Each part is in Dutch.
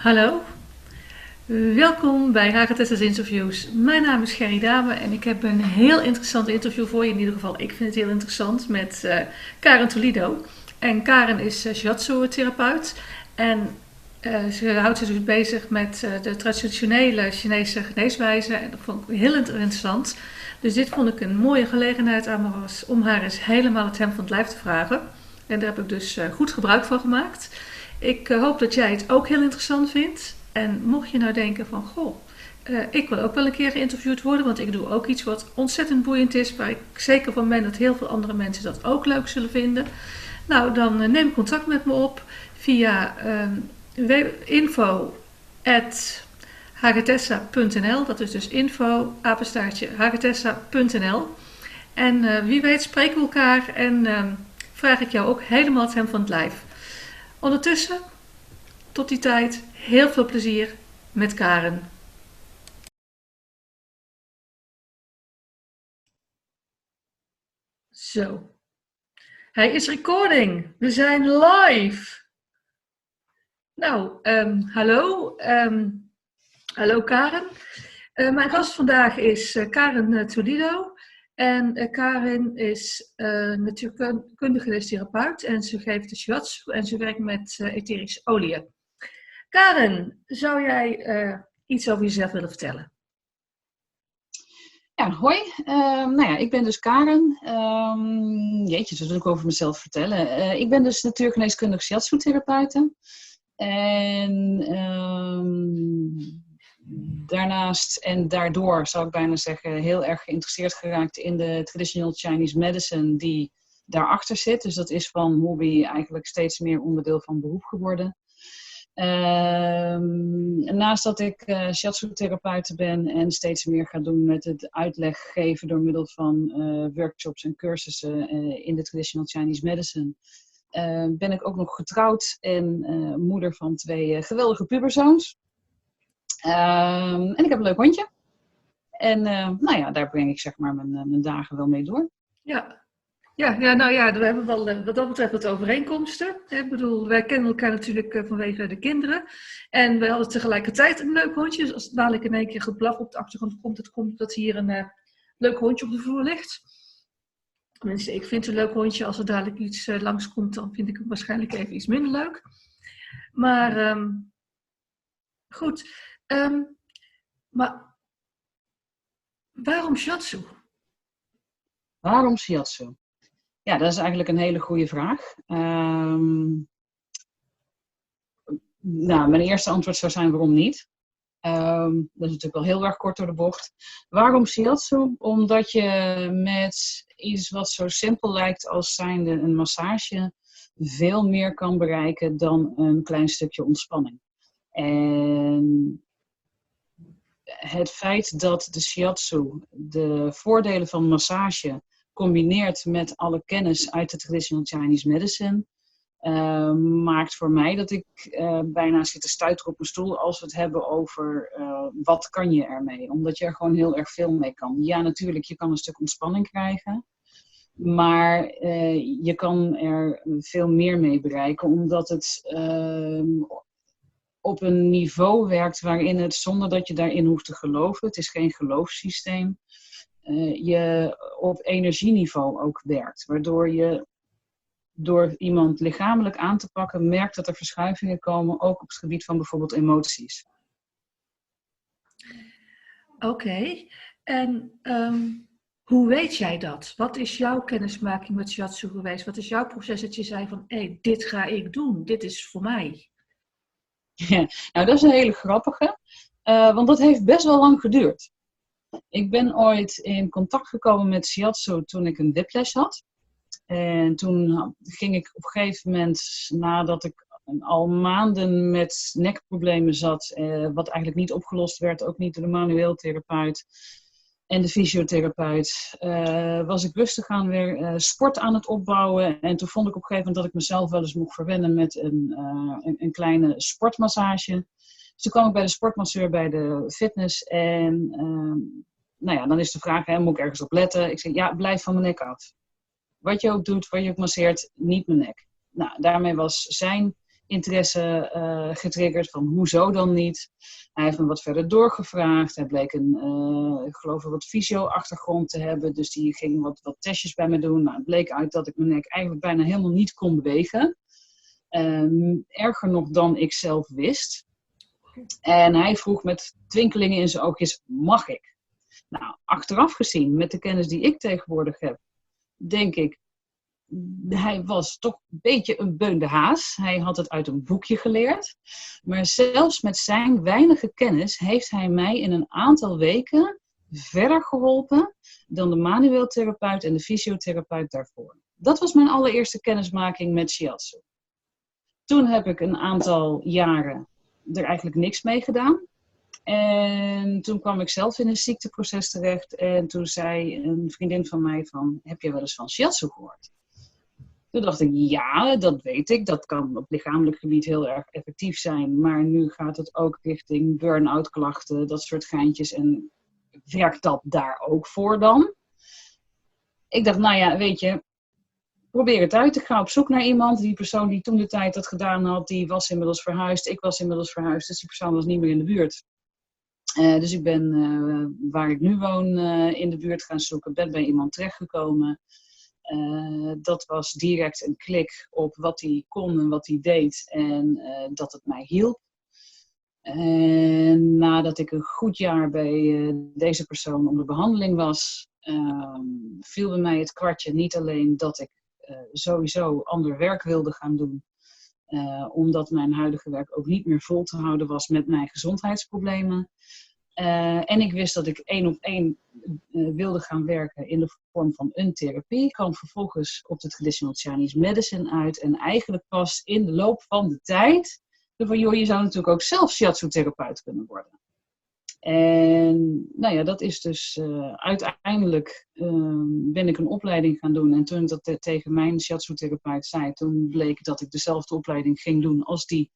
Hallo, welkom bij Hagetessers Interviews. Mijn naam is Gerry Dame en ik heb een heel interessant interview voor je. In ieder geval, ik vind het heel interessant met uh, Karen Toledo. En Karen is uh, shiatsu-therapeut en uh, ze houdt zich dus bezig met de traditionele Chinese geneeswijze. En dat vond ik heel interessant. Dus dit vond ik een mooie gelegenheid aan me was om haar eens helemaal het hem van het lijf te vragen. En daar heb ik dus goed gebruik van gemaakt. Ik uh, hoop dat jij het ook heel interessant vindt. En mocht je nou denken van, goh, uh, ik wil ook wel een keer geïnterviewd worden, want ik doe ook iets wat ontzettend boeiend is, waar ik zeker van ben dat heel veel andere mensen dat ook leuk zullen vinden. Nou, dan uh, neem contact met me op via info hagetessa.nl. Dat is dus info, apenstaartje, hagetessa.nl. En wie weet spreken we elkaar en vraag ik jou ook helemaal het hem van het lijf. Ondertussen, tot die tijd, heel veel plezier met Karen. Zo. Hij is recording. We zijn live. Nou, um, hallo. Um, hallo Karen. Uh, mijn gast vandaag is uh, Karen uh, Toledo. En uh, Karin is uh, natuurkundige therapeut en ze geeft de shiatsu en ze werkt met uh, etherische oliën. Karin, zou jij iets over jezelf willen vertellen? Ja, hoi. Ehm, nou ja, ik ben dus Karen. Um, jeetje, zo wil ik over mezelf vertellen. ik ben dus natuurgeneeskundige shiatsu-therapeute. En um, daarnaast en daardoor, zou ik bijna zeggen, heel erg geïnteresseerd geraakt in de traditional Chinese medicine die daarachter zit. Dus dat is van hobby eigenlijk steeds meer onderdeel van beroep geworden. Um, naast dat ik uh, shiatsu-therapeut ben en steeds meer ga doen met het uitleg geven door middel van uh, workshops en cursussen uh, in de traditional Chinese medicine, ben ik ook nog getrouwd en moeder van twee geweldige puberzoons. Um, en ik heb een leuk hondje. En uh, nou ja, daar breng ik zeg maar mijn, eh, mijn dagen wel mee door. Ja. Ja, ja, nou ja, we hebben wel eh, wat dat betreft wat overeenkomsten. Ik bedoel, wij kennen elkaar natuurlijk vanwege de kinderen. En we hadden tegelijkertijd een leuk hondje. Dus als het dadelijk in één keer geblaf op de achtergrond komt, het komt dat hier een leuk hondje op de vloer ligt. Tenminste, ik vind een leuk hondje. Als er dadelijk iets uh, langskomt, dan vind ik hem waarschijnlijk even iets minder leuk. Maar um, goed, Um, maar waarom shiatsu? Waarom shiatsu? Ja, dat is eigenlijk een hele goede vraag. Um, nou, mijn eerste antwoord zou zijn waarom niet. Um, dat is natuurlijk wel heel erg kort door de bocht. Waarom shiatsu? Omdat je met iets wat zo simpel lijkt als zijnde een massage veel meer kan bereiken dan een klein stukje ontspanning. En het feit dat de shiatsu de voordelen van massage combineert met alle kennis uit de traditional Chinese medicine, uh, maakt voor mij dat ik uh, bijna zit te stuiteren op mijn stoel als we het hebben over uh, wat kan je ermee. Omdat je er gewoon heel erg veel mee kan. Ja, natuurlijk, je kan een stuk ontspanning krijgen. Maar je kan er veel meer mee bereiken, omdat het ehm, op een niveau werkt waarin het, zonder dat je daarin hoeft te geloven, het is geen geloofssysteem, uh, je op energieniveau ook werkt. Waardoor je door iemand lichamelijk aan te pakken merkt dat er verschuivingen komen, ook op het gebied van bijvoorbeeld emoties. Oké, en um, hoe weet jij dat? Wat is jouw kennismaking met shiatsu geweest? Wat is jouw proces dat je zei van, hé, hey, dit ga ik doen, dit is voor mij? Nou, dat is een hele grappige, uh, want dat heeft best wel lang geduurd. Ik ben ooit in contact gekomen met shiatsu toen ik een whiplash had. En toen ging ik op een gegeven moment, nadat ik al maanden met nekproblemen zat, eh, wat eigenlijk niet opgelost werd, ook niet door de manueel therapeut en de fysiotherapeut, uh, was ik rustig aan weer uh, sport aan het opbouwen. En toen vond ik op een gegeven moment dat ik mezelf wel eens mocht verwennen met een, een, een, kleine sportmassage. Dus toen kwam ik bij de sportmasseur bij de fitness. En ehm, nou ja, dan is de vraag, hè, moet ik ergens op letten? Ik zeg, ja, blijf van mijn nek af. Wat je ook doet, wat je ook masseert, niet mijn nek. Nou, daarmee was zijn interesse uh, getriggerd van hoezo dan niet. Hij heeft me wat verder doorgevraagd. Hij bleek een, uh, ik geloof een wat fysio-achtergrond te hebben. Dus die ging wat, wat testjes bij me doen. Nou, het bleek uit dat ik mijn nek eigenlijk bijna helemaal niet kon bewegen. Um, erger nog dan ik zelf wist. En hij vroeg met twinkelingen in zijn oogjes, mag ik? Nou, achteraf gezien, met de kennis die ik tegenwoordig heb, denk ik, hij was toch een beetje een beunde haas. Hij had het uit een boekje geleerd. Maar zelfs met zijn weinige kennis heeft hij mij in een aantal weken verder geholpen dan de manueel therapeut en de fysiotherapeut daarvoor. Dat was mijn allereerste kennismaking met shiatsu. Toen heb ik een aantal jaren er eigenlijk niks mee gedaan. En toen kwam ik zelf in een ziekteproces terecht. En toen zei een vriendin van mij van, heb je wel eens van shiatsu gehoord? Toen dacht ik, ja, dat weet ik. Dat kan op lichamelijk gebied heel erg effectief zijn. Maar nu gaat het ook richting burn-out klachten, dat soort geintjes. En werkt dat daar ook voor dan? Ik dacht, nou ja, weet je, probeer het uit. Ik ga op zoek naar iemand. Die persoon die toen de tijd dat gedaan had, die was inmiddels verhuisd. Ik was inmiddels verhuisd, dus die persoon was niet meer in de buurt. Uh, dus ik ben uh, waar ik nu woon uh, in de buurt gaan zoeken. Ben bij iemand terechtgekomen. Dat was direct een klik op wat hij kon en wat hij deed. En dat het mij hielp. En nadat ik een goed jaar bij deze persoon onder behandeling was, ehm, viel bij mij het kwartje niet alleen dat ik sowieso ander werk wilde gaan doen. Omdat mijn huidige werk ook niet meer vol te houden was met mijn gezondheidsproblemen. Uh, en ik wist dat ik één op één uh, wilde gaan werken in de vorm van een therapie. Ik kwam vervolgens op de traditional Chinese medicine uit. En eigenlijk pas in de loop van de tijd. Van, joh, je zou natuurlijk ook zelf shiatsu-therapeut kunnen worden. En nou ja, dat is dus uiteindelijk uh, ben ik een opleiding gaan doen. En toen ik dat tegen mijn shiatsu-therapeut zei, toen bleek dat ik dezelfde opleiding ging doen als die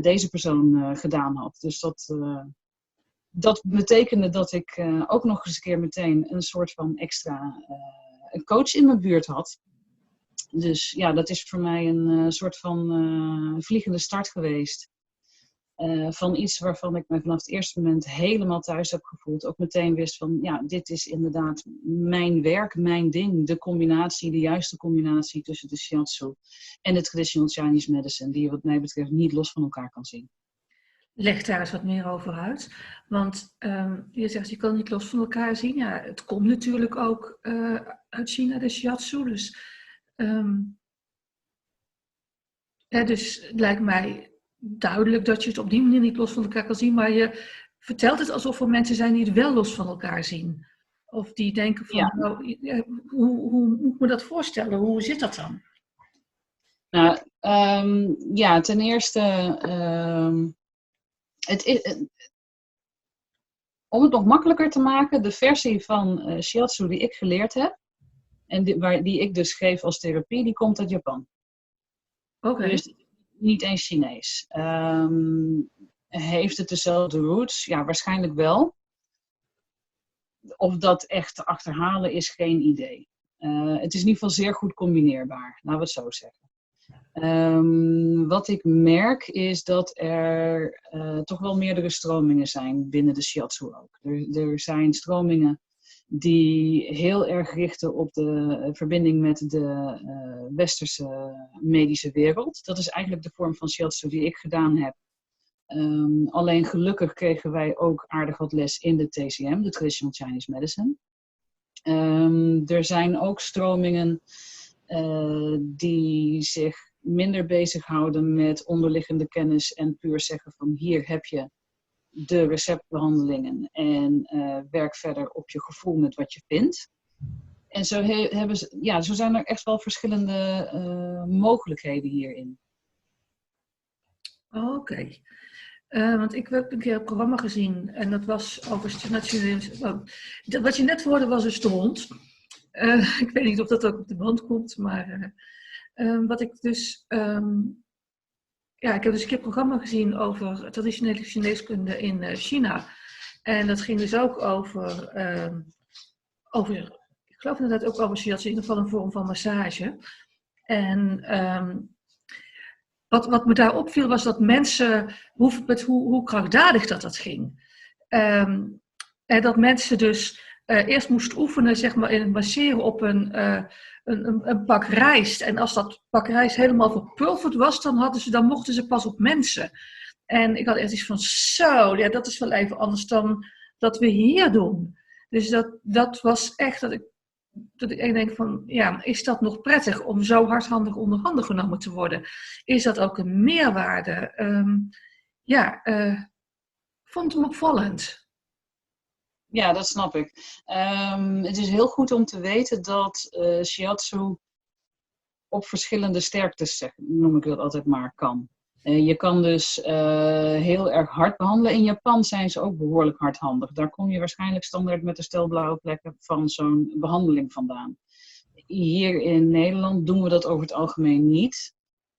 deze persoon gedaan had. Dus dat, dat betekende dat ik ook nog eens een keer meteen een soort van extra een coach in mijn buurt had. Dus ja, dat is voor mij een soort van vliegende start geweest. Van iets waarvan ik me vanaf het eerste moment helemaal thuis heb gevoeld. Ook meteen wist van, ja, dit is inderdaad mijn werk, mijn ding. De combinatie, de juiste combinatie tussen de shiatsu en de traditional Chinese medicine. Die je wat mij betreft niet los van elkaar kan zien. Leg daar eens wat meer over uit. Want um, je zegt, je kan niet los van elkaar zien. Ja, het komt natuurlijk ook uh, uit China, de shiatsu. Dus, um, ja, dus het lijkt mij duidelijk dat je het op die manier niet los van elkaar kan zien, maar je vertelt het alsof er mensen zijn die het wel los van elkaar zien. Of die denken van, ja. nou, hoe, hoe, moet ik me dat voorstellen? Hoe zit dat dan? Nou, um, ja, ten eerste, um, het is, om het nog makkelijker te maken, de versie van uh, shiatsu die ik geleerd heb, en die, waar, die ik dus geef als therapie, die komt uit Japan. Oké. Okay. Dus niet eens Chinees. Um, heeft het dezelfde roots? Ja, waarschijnlijk wel. Of dat echt te achterhalen is geen idee. Uh, het is in ieder geval zeer goed combineerbaar, laten we het zo zeggen. Um, wat ik merk is dat er uh, toch wel meerdere stromingen zijn binnen de shiatsu ook. Er, er zijn stromingen die heel erg richten op de eh, verbinding met de uh, westerse medische wereld. Dat is eigenlijk de vorm van shiatsu die ik gedaan heb. Um, alleen gelukkig kregen wij ook aardig wat les in de TCM, de Traditional Chinese Medicine. Um, er zijn ook stromingen die zich minder bezighouden met onderliggende kennis en puur zeggen van hier heb je de receptbehandelingen en uh, werk verder op je gevoel met wat je vindt. En zo, he hebben ze, ja, zo zijn er echt wel verschillende uh, mogelijkheden hierin. Oké. Okay. Uh, want ik heb een keer een programma gezien en dat was over. Wat je net hoorde was een stront. ik weet niet of dat ook op de band komt, maar wat ik dus um, ja, ik heb dus een keer programma gezien over traditionele geneeskunde in uh, China. En dat ging dus ook over, uh, over ik geloof inderdaad ook over shiatsu, in ieder geval een vorm van massage. En wat, wat me daar opviel was dat mensen, hoe, hoe, hoe krachtdadig dat dat ging. Ehm, en dat mensen dus uh, eerst moesten oefenen zeg maar, in het masseren op een, uh, een, een, pak rijst. En als dat pak rijst helemaal verpulverd was, dan, hadden ze, dan mochten ze pas op mensen. En ik had echt iets van, zo, ja, dat is wel even anders dan dat we hier doen. Dus dat, dat was echt dat ik, dat ik denk van, ja, is dat nog prettig om zo hardhandig onder handen genomen te worden? Is dat ook een meerwaarde? Um, ja, uh, vond hem opvallend. Ja, dat snap ik. Um, het is heel goed om te weten dat uh, shiatsu op verschillende sterktes, noem ik dat altijd maar, kan. Uh, je kan dus uh, heel erg hard behandelen. In Japan zijn ze ook behoorlijk hardhandig. Daar kom je waarschijnlijk standaard met de stelblauwe plekken van zo'n behandeling vandaan. Hier in Nederland doen we dat over het algemeen niet.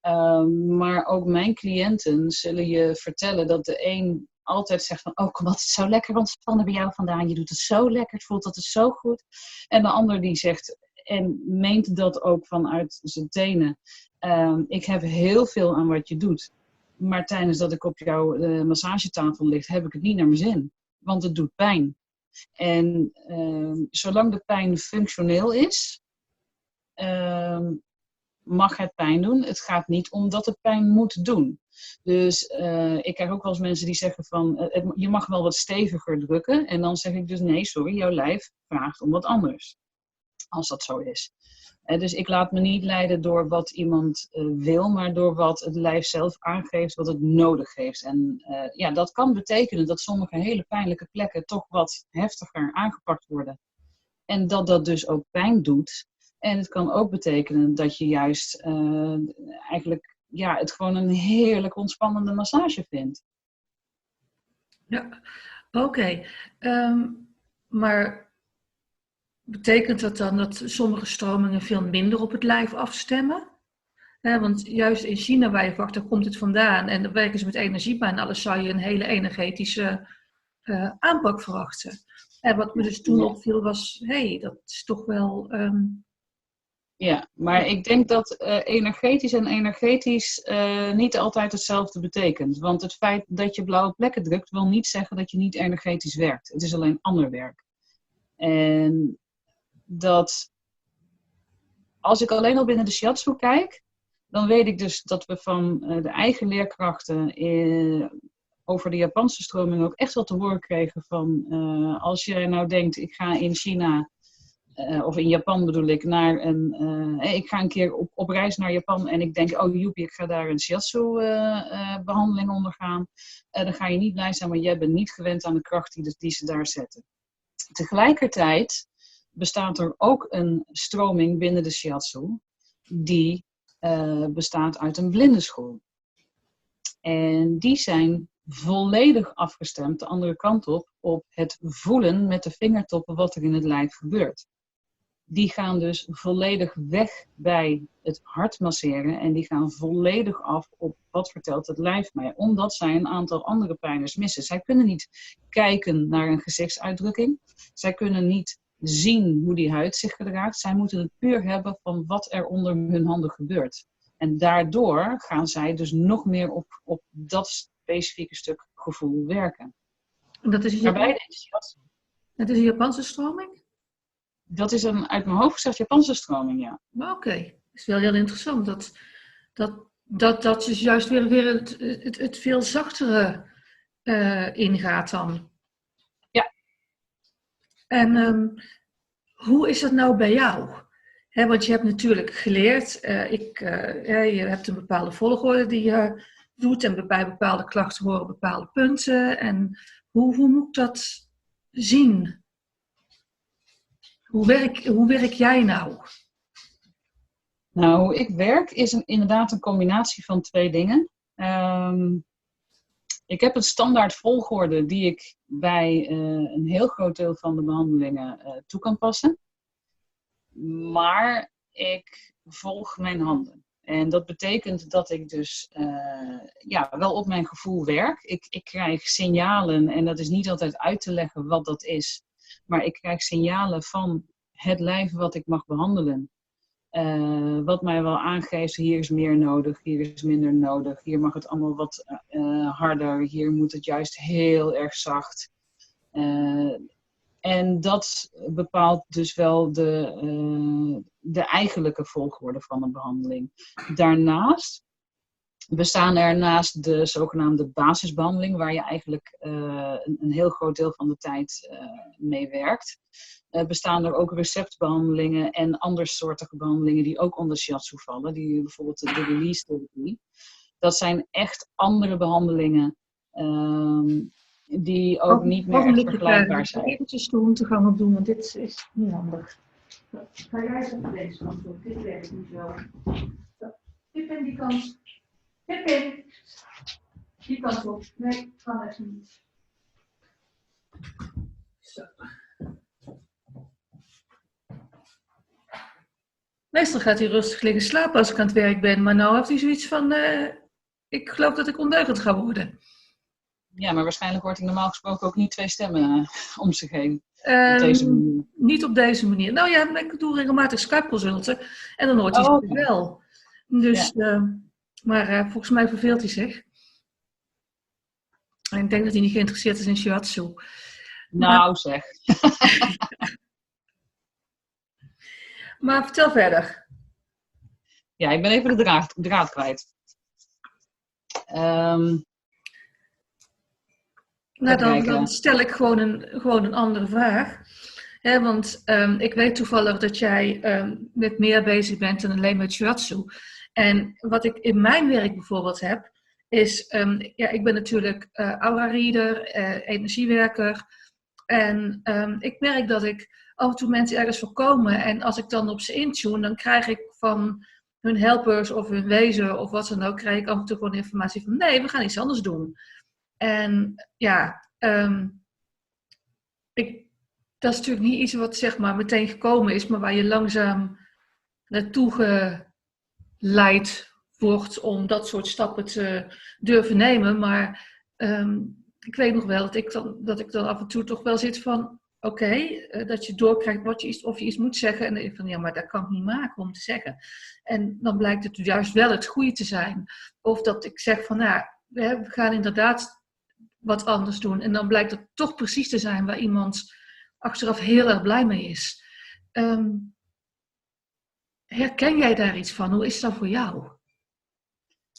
Uh, maar ook mijn cliënten zullen je vertellen dat de een altijd zegt van, oh wat, is zo lekker ontspannen bij jou vandaan. Je doet het zo lekker, het voelt het zo goed. En de ander die zegt, en meent dat ook vanuit zijn tenen. Uh, ik heb heel veel aan wat je doet. Maar tijdens dat ik op jouw uh, massagetafel lig, heb ik het niet naar mijn zin. Want het doet pijn. En uh, zolang de pijn functioneel is, ehm, mag het pijn doen. Het gaat niet omdat het pijn moet doen. Dus uh, ik krijg ook wel eens mensen die zeggen van, uh, je mag wel wat steviger drukken. En dan zeg ik dus nee, sorry, jouw lijf vraagt om wat anders. Als dat zo is. Uh, dus ik laat me niet leiden door wat iemand wil, maar door wat het lijf zelf aangeeft, wat het nodig heeft. En ja, dat kan betekenen dat sommige hele pijnlijke plekken toch wat heftiger aangepakt worden. En dat dat dus ook pijn doet. En het kan ook betekenen dat je juist eigenlijk ja, het gewoon een heerlijk ontspannende massage vindt. Ja, oké. Ehm, maar betekent dat dan dat sommige stromingen veel minder op het lijf afstemmen? want juist in China, waar je verwacht, daar komt het vandaan. En dan werken ze met energiebaan en alles zou je een hele energetische uh, aanpak verwachten. En wat me dus toen opviel was, hé, hey, dat is toch wel ehm, ja, maar ik denk dat uh, energetisch en energetisch uh, niet altijd hetzelfde betekent. Want het feit dat je blauwe plekken drukt, wil niet zeggen dat je niet energetisch werkt. Het is alleen ander werk. En dat als ik alleen al binnen de shiatsu kijk, dan weet ik dus dat we van uh, de eigen leerkrachten over de Japanse stroming ook echt wel te horen kregen van als je nou denkt, ik ga in China uh, of in Japan bedoel ik, naar een. Uh, ik ga een keer op, reis naar Japan en ik denk, oh joepie, ik ga daar een shiatsu-behandeling ondergaan. dan ga je niet blij zijn, want jij bent niet gewend aan de kracht die, die ze daar zetten. Tegelijkertijd bestaat er ook een stroming binnen de shiatsu die bestaat uit een blindenschool. En die zijn volledig afgestemd de andere kant op, op het voelen met de vingertoppen wat er in het lijf gebeurt die gaan dus volledig weg bij het hart masseren en die gaan volledig af op wat vertelt het lijf mij, omdat zij een aantal andere pijners missen. Zij kunnen niet kijken naar een gezichtsuitdrukking, zij kunnen niet zien hoe die huid zich gedraagt, zij moeten het puur hebben van wat er onder hun handen gebeurt. En daardoor gaan zij dus nog meer op, op dat specifieke stuk gevoel werken. Dat is, Japan... dat is een Japanse stroming? Dat is een uit mijn hoofd gezegd Japanse stroming, ja. Oké, okay. dat is wel heel interessant. Dat, dat, dat, dat is juist weer, weer het, het, het veel zachtere uh, ingaat dan. Ja. En um, hoe is dat nou bij jou? He, want je hebt natuurlijk geleerd, uh, ik, uh, je hebt een bepaalde volgorde die je doet en bij bepaalde klachten horen bepaalde punten. En hoe, hoe moet ik dat zien? Hoe werk, hoe werk jij nou? Nou, hoe ik werk is een, inderdaad een combinatie van twee dingen. Um, ik heb een standaard volgorde die ik bij uh, een heel groot deel van de behandelingen uh, toe kan passen. Maar ik volg mijn handen. En dat betekent dat ik dus uh, ja, wel op mijn gevoel werk. Ik, ik krijg signalen en dat is niet altijd uit te leggen wat dat is. Maar ik krijg signalen van het lijf wat ik mag behandelen. Uh, wat mij wel aangeeft, hier is meer nodig, hier is minder nodig, hier mag het allemaal wat uh, harder, hier moet het juist heel erg zacht. En dat bepaalt dus wel de, de eigenlijke volgorde van een behandeling. Daarnaast bestaan er naast de zogenaamde basisbehandeling, waar je eigenlijk een, een, heel groot deel van de tijd mee werkt, uh, bestaan er ook receptbehandelingen en andersoortige behandelingen die ook onder shiatsu vallen. Die bijvoorbeeld de release therapie. Dat zijn echt andere behandelingen um, die ook niet meer echt vergelijkbaar zijn. Eventjes de te gaan opdoen, want dit is niet handig. Ga jij eens op deze kant op? Dit werkt niet zo. Tip in die kant. In. Die kant op. Nee, kan echt niet. Zo. Meestal gaat hij rustig liggen slapen als ik aan het werk ben, maar nu heeft hij zoiets van: uh, ik geloof dat ik ondeugend ga worden. Ja, maar waarschijnlijk hoort hij normaal gesproken ook niet twee stemmen uh, om zich heen. Um, op deze manier. Niet op deze manier. Nou ja, ik doe regelmatig Skype-consulten en dan hoort hij oh, okay. wel. Dus, ja. uh, maar uh, volgens mij verveelt hij zich. En ik denk dat hij niet geïnteresseerd is in shiatsu. Nou, maar... zeg. Maar vertel verder. Ja, ik ben even de draad, draad kwijt. Um, nou, dan, dan, stel ik gewoon een, gewoon een andere vraag. He, want um, ik weet toevallig dat jij um, met meer bezig bent dan alleen met shiatsu. En wat ik in mijn werk bijvoorbeeld heb, is, ja, ik ben natuurlijk uh, aura-reader, uh, energiewerker. En ik merk dat ik af en toe mensen ergens voorkomen. En als ik dan op ze intune, dan krijg ik van hun helpers of hun wezen of wat dan ook, krijg ik af en toe gewoon informatie van nee, we gaan iets anders doen. En ja, um, ik, dat is natuurlijk niet iets wat zeg maar meteen gekomen is, maar waar je langzaam naartoe geleid wordt om dat soort stappen te durven nemen. Maar um, ik weet nog wel dat ik, dan, dat ik dan af en toe toch wel zit van oké, eh, dat je doorkrijgt wat je iets, of je iets moet zeggen. En dan van, ja, maar dat kan ik niet maken om te zeggen. En dan blijkt het juist wel het goede te zijn. Of dat ik zeg van, nou, we gaan inderdaad wat anders doen. En dan blijkt het toch precies te zijn waar iemand achteraf heel erg blij mee is. Um, herken jij daar iets van? Hoe is dat voor jou?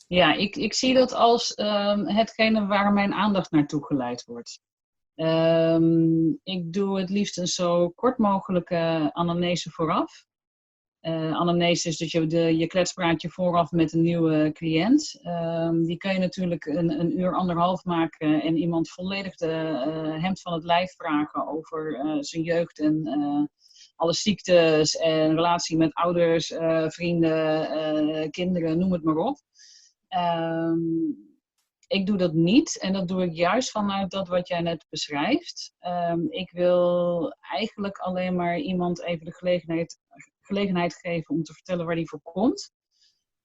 Ja, ik, ik zie dat als um, hetgene waar mijn aandacht naartoe geleid wordt. Um, ik doe het liefst een zo kort mogelijke anamnese vooraf. Uh, anamnese is dat je de, je kletspraatje vooraf met een nieuwe cliënt. Um, die kan je natuurlijk een, een, uur, anderhalf maken en iemand volledig de uh, hemd van het lijf vragen over uh, zijn jeugd en alle ziektes en relatie met ouders, vrienden, kinderen, noem het maar op. Um, ik doe dat niet en dat doe ik juist vanuit dat wat jij net beschrijft. Um, ik wil eigenlijk alleen maar iemand even de gelegenheid, gelegenheid geven om te vertellen waar hij voor komt.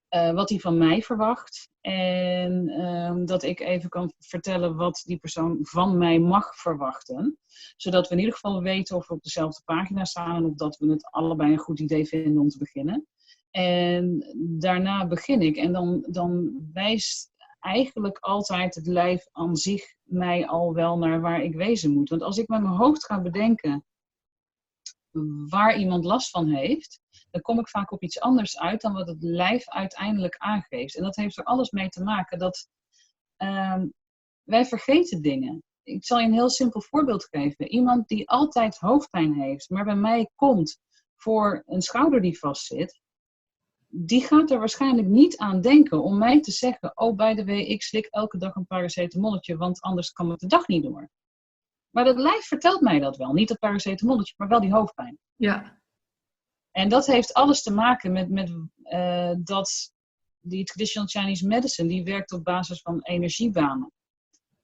Uh, wat hij van mij verwacht. En um, dat ik even kan vertellen wat die persoon van mij mag verwachten. Zodat we in ieder geval weten of we op dezelfde pagina staan en of dat we het allebei een goed idee vinden om te beginnen. En daarna begin ik. En dan, dan wijst eigenlijk altijd het lijf aan zich mij al wel naar waar ik wezen moet. Want als ik met mijn hoofd ga bedenken waar iemand last van heeft, dan kom ik vaak op iets anders uit dan wat het lijf uiteindelijk aangeeft. En dat heeft er alles mee te maken dat uh, wij vergeten dingen. Ik zal je een heel simpel voorbeeld geven. Iemand die altijd hoofdpijn heeft, maar bij mij komt voor een schouder die vastzit, die gaat er waarschijnlijk niet aan denken om mij te zeggen: Oh, bij de way, ik slik elke dag een paracetamolletje, want anders kan ik de dag niet door. Maar dat lijf vertelt mij dat wel. Niet dat paracetamolletje, maar wel die hoofdpijn. Ja. En dat heeft alles te maken met, met uh, dat die traditional Chinese medicine, die werkt op basis van energiebanen.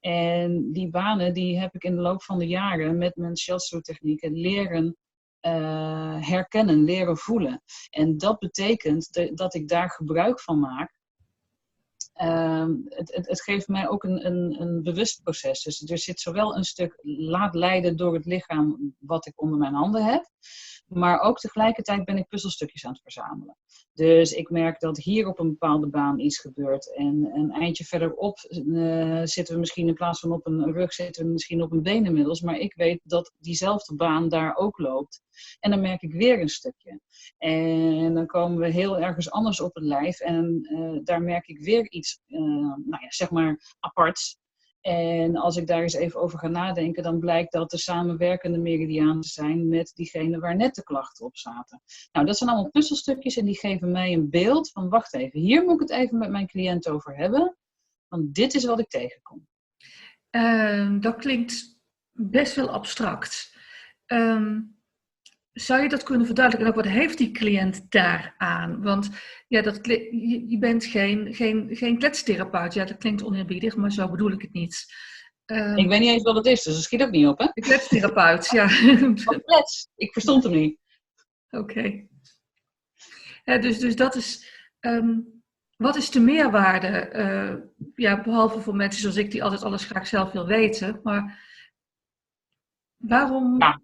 En die banen die heb ik in de loop van de jaren met mijn shiatsu technieken leren uh, herkennen, leren voelen. En dat betekent dat ik daar gebruik van maak ehm, het, het, geeft mij ook een, een, een bewust proces. Dus er zit zowel een stuk laat leiden door het lichaam wat ik onder mijn handen heb. Maar ook tegelijkertijd ben ik puzzelstukjes aan het verzamelen. Dus ik merk dat hier op een bepaalde baan iets gebeurt. En een eindje verderop uh, zitten we misschien in plaats van op een rug, zitten we misschien op een been inmiddels. Maar ik weet dat diezelfde baan daar ook loopt. En dan merk ik weer een stukje. En dan komen we heel ergens anders op het lijf. En uh, daar merk ik weer iets, uh, nou ja, zeg maar, aparts. En als ik daar eens even over ga nadenken, dan blijkt dat de samenwerkende meridianen zijn met diegene waar net de klachten op zaten. Nou, dat zijn allemaal puzzelstukjes en die geven mij een beeld van, wacht even, hier moet ik het even met mijn cliënt over hebben, want dit is wat ik tegenkom. Uh, dat klinkt best wel abstract. Um, zou je dat kunnen verduidelijken? Nou, wat heeft die cliënt daaraan? Want ja, dat, je, bent geen, geen, geen kletstherapeut. Ja, dat klinkt oneerbiedig, maar zo bedoel ik het niet. Um, ik weet niet eens wat het is, dus dat schiet ook niet op, hè? De kletstherapeut, ja. Klets? Ik verstond hem niet. Oké. Ja, dus, dus dat is... Um, wat is de meerwaarde? Uh, ja, behalve voor mensen zoals ik, die altijd alles graag zelf wil weten. Maar waarom... Ja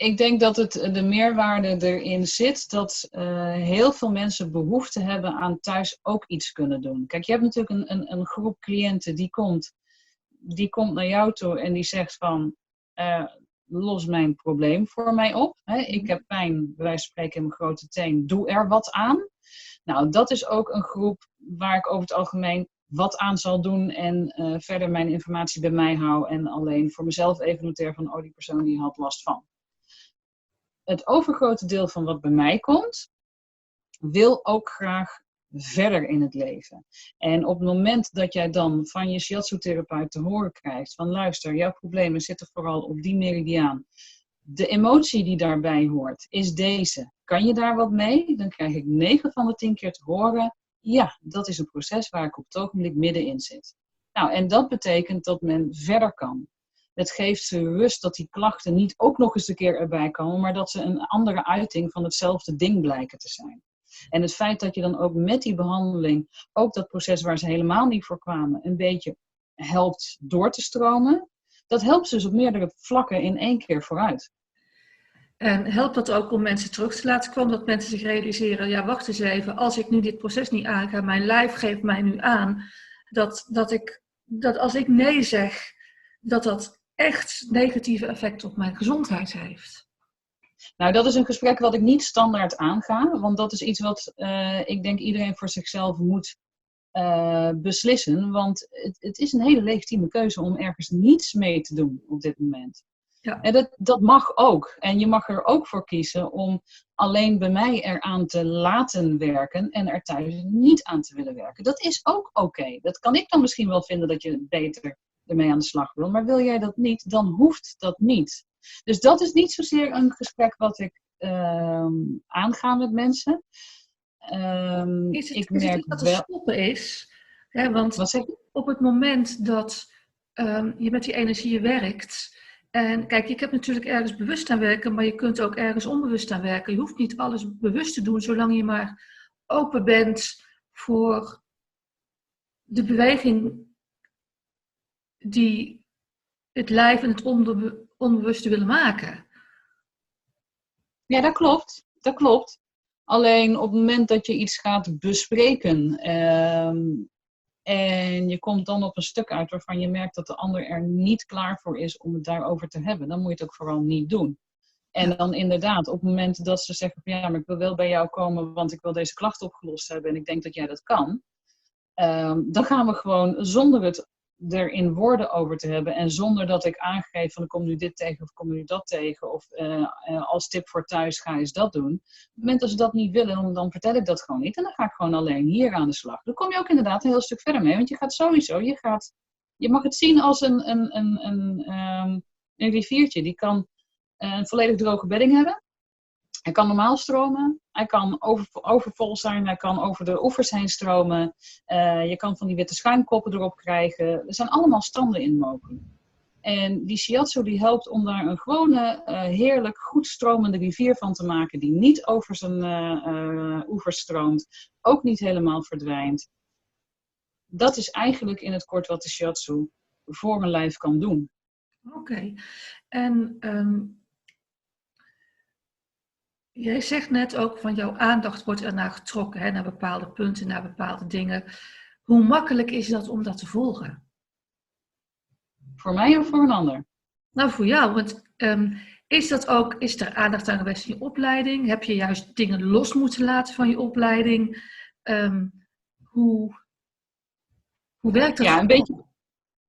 ik denk dat het, de meerwaarde erin zit dat uh, heel veel mensen behoefte hebben aan thuis ook iets kunnen doen. Kijk, je hebt natuurlijk een, een, een groep cliënten die komt, die komt naar jou toe en die zegt van, uh, los mijn probleem voor mij op. Hè? Ik heb pijn, bij wijze van spreken in mijn grote teen, doe er wat aan. Nou, dat is ook een groep waar ik over het algemeen wat aan zal doen en uh, verder mijn informatie bij mij hou en alleen voor mezelf even noteer van, oh, die persoon die had last van het overgrote deel van wat bij mij komt, wil ook graag verder in het leven. En op het moment dat jij dan van je shiatsu-therapeut te horen krijgt van luister, jouw problemen zitten vooral op die meridiaan. De emotie die daarbij hoort is deze. Kan je daar wat mee? Dan krijg ik 9 van de 10 keer te horen. Ja, dat is een proces waar ik op het ogenblik middenin zit. Nou, en dat betekent dat men verder kan. Het geeft ze rust dat die klachten niet ook nog eens een keer erbij komen, maar dat ze een andere uiting van hetzelfde ding blijken te zijn. En het feit dat je dan ook met die behandeling, ook dat proces waar ze helemaal niet voor kwamen, een beetje helpt door te stromen, dat helpt ze dus op meerdere vlakken in één keer vooruit. En helpt dat ook om mensen terug te laten komen, dat mensen zich realiseren, ja wacht eens even, als ik nu dit proces niet aanga, mijn lijf geeft mij nu aan dat, dat, ik, dat als ik nee zeg, dat dat echt negatieve effecten op mijn gezondheid heeft? Nou, dat is een gesprek wat ik niet standaard aanga, want dat is iets wat uh, ik denk iedereen voor zichzelf moet uh, beslissen. Want het, het, is een hele legitieme keuze om ergens niets mee te doen op dit moment. Ja. En dat, dat mag ook. En je mag er ook voor kiezen om alleen bij mij eraan te laten werken en er thuis niet aan te willen werken. Dat is ook oké. Dat kan ik dan misschien wel vinden dat je beter ermee aan de slag wil. Maar wil jij dat niet, dan hoeft dat niet. Dus dat is niet zozeer een gesprek wat ik uh, aanga met mensen. Um, is het, ik is merk het dat wel... stoppen is? Hè, want wat zeg je? op het moment dat um, je met die energie werkt. En kijk, je hebt natuurlijk ergens bewust aan werken, maar je kunt ook ergens onbewust aan werken. Je hoeft niet alles bewust te doen, zolang je maar open bent voor de beweging die het lijf en het onbewuste willen maken. Ja, dat klopt. Dat klopt. Alleen op het moment dat je iets gaat bespreken ehm, en je komt dan op een stuk uit waarvan je merkt dat de ander er niet klaar voor is om het daarover te hebben, dan moet je het ook vooral niet doen. En dan inderdaad, op het moment dat ze zeggen van ja, maar ik wil wel bij jou komen, want ik wil deze klacht opgelost hebben en ik denk dat jij dat kan. Ehm, dan gaan we gewoon zonder het er in woorden over te hebben. En zonder dat ik aangeef van kom nu dit tegen of kom nu dat tegen. Of uh, als tip voor thuis ga eens dat doen. Op het moment dat ze dat niet willen, dan, vertel ik dat gewoon niet. En dan ga ik gewoon alleen hier aan de slag. Dan kom je ook inderdaad een heel stuk verder mee. Want je gaat sowieso, je, gaat, je mag het zien als een, een, een, een, um, een riviertje. Die kan uh, een volledig droge bedding hebben. Hij kan normaal stromen, hij kan over, overvol zijn, hij kan over de oevers heen stromen. Uh, je kan van die witte schuimkoppen erop krijgen. Er zijn allemaal standen in mogelijk. En die shiatsu die helpt om daar een gewone, uh, heerlijk, goed stromende rivier van te maken. Die niet over zijn uh, oevers stroomt, ook niet helemaal verdwijnt. dat is eigenlijk in het kort wat de shiatsu voor een lijf kan doen. Oké. En um, jij zegt net ook van jouw aandacht wordt ernaar getrokken, hè, naar bepaalde punten, naar bepaalde dingen. Hoe makkelijk is dat om dat te volgen? Voor mij of voor een ander? Nou, voor jou. Want um, is dat ook, is er aandacht aan geweest in je opleiding? Heb je juist dingen los moeten laten van je opleiding? Um, hoe, hoe werkt dat? Ja, een beetje,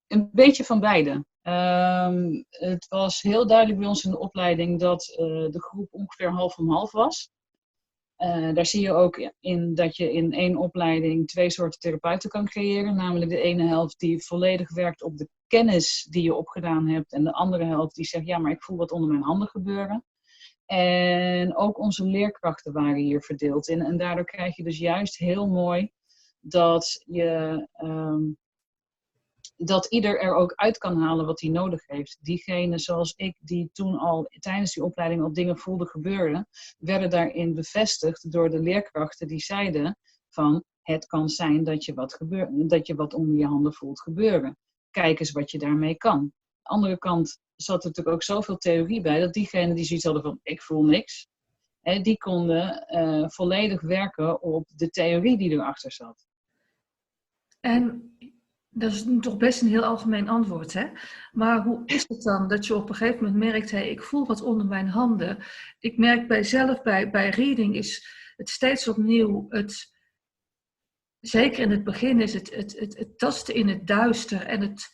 een beetje van beide. Um, het was heel duidelijk bij ons in de opleiding dat uh, de groep ongeveer half om half was. Uh, daar zie je ook in dat je in één opleiding twee soorten therapeuten kan creëren. Namelijk de ene helft die volledig werkt op de kennis die je opgedaan hebt. En de andere helft die zegt, ja, maar ik voel wat onder mijn handen gebeuren. En ook onze leerkrachten waren hier verdeeld in. En daardoor krijg je dus juist heel mooi dat je um, dat ieder er ook uit kan halen wat hij nodig heeft. Diegene zoals ik, die toen al tijdens die opleiding al dingen voelde gebeuren, werden daarin bevestigd door de leerkrachten die zeiden van het kan zijn dat je wat, gebeur, dat je wat onder je handen voelt gebeuren. Kijk eens wat je daarmee kan. Aan de andere kant zat er natuurlijk ook zoveel theorie bij dat diegenen die zoiets hadden van ik voel niks, die konden uh, volledig werken op de theorie die erachter zat. En dat is toch best een heel algemeen antwoord, hè? Maar hoe is het dan dat je op een gegeven moment merkt, hey, ik voel wat onder mijn handen. Ik merk bij zelf, bij, bij reading is het steeds opnieuw het, zeker in het begin is het, het, het, tasten in het duister en het,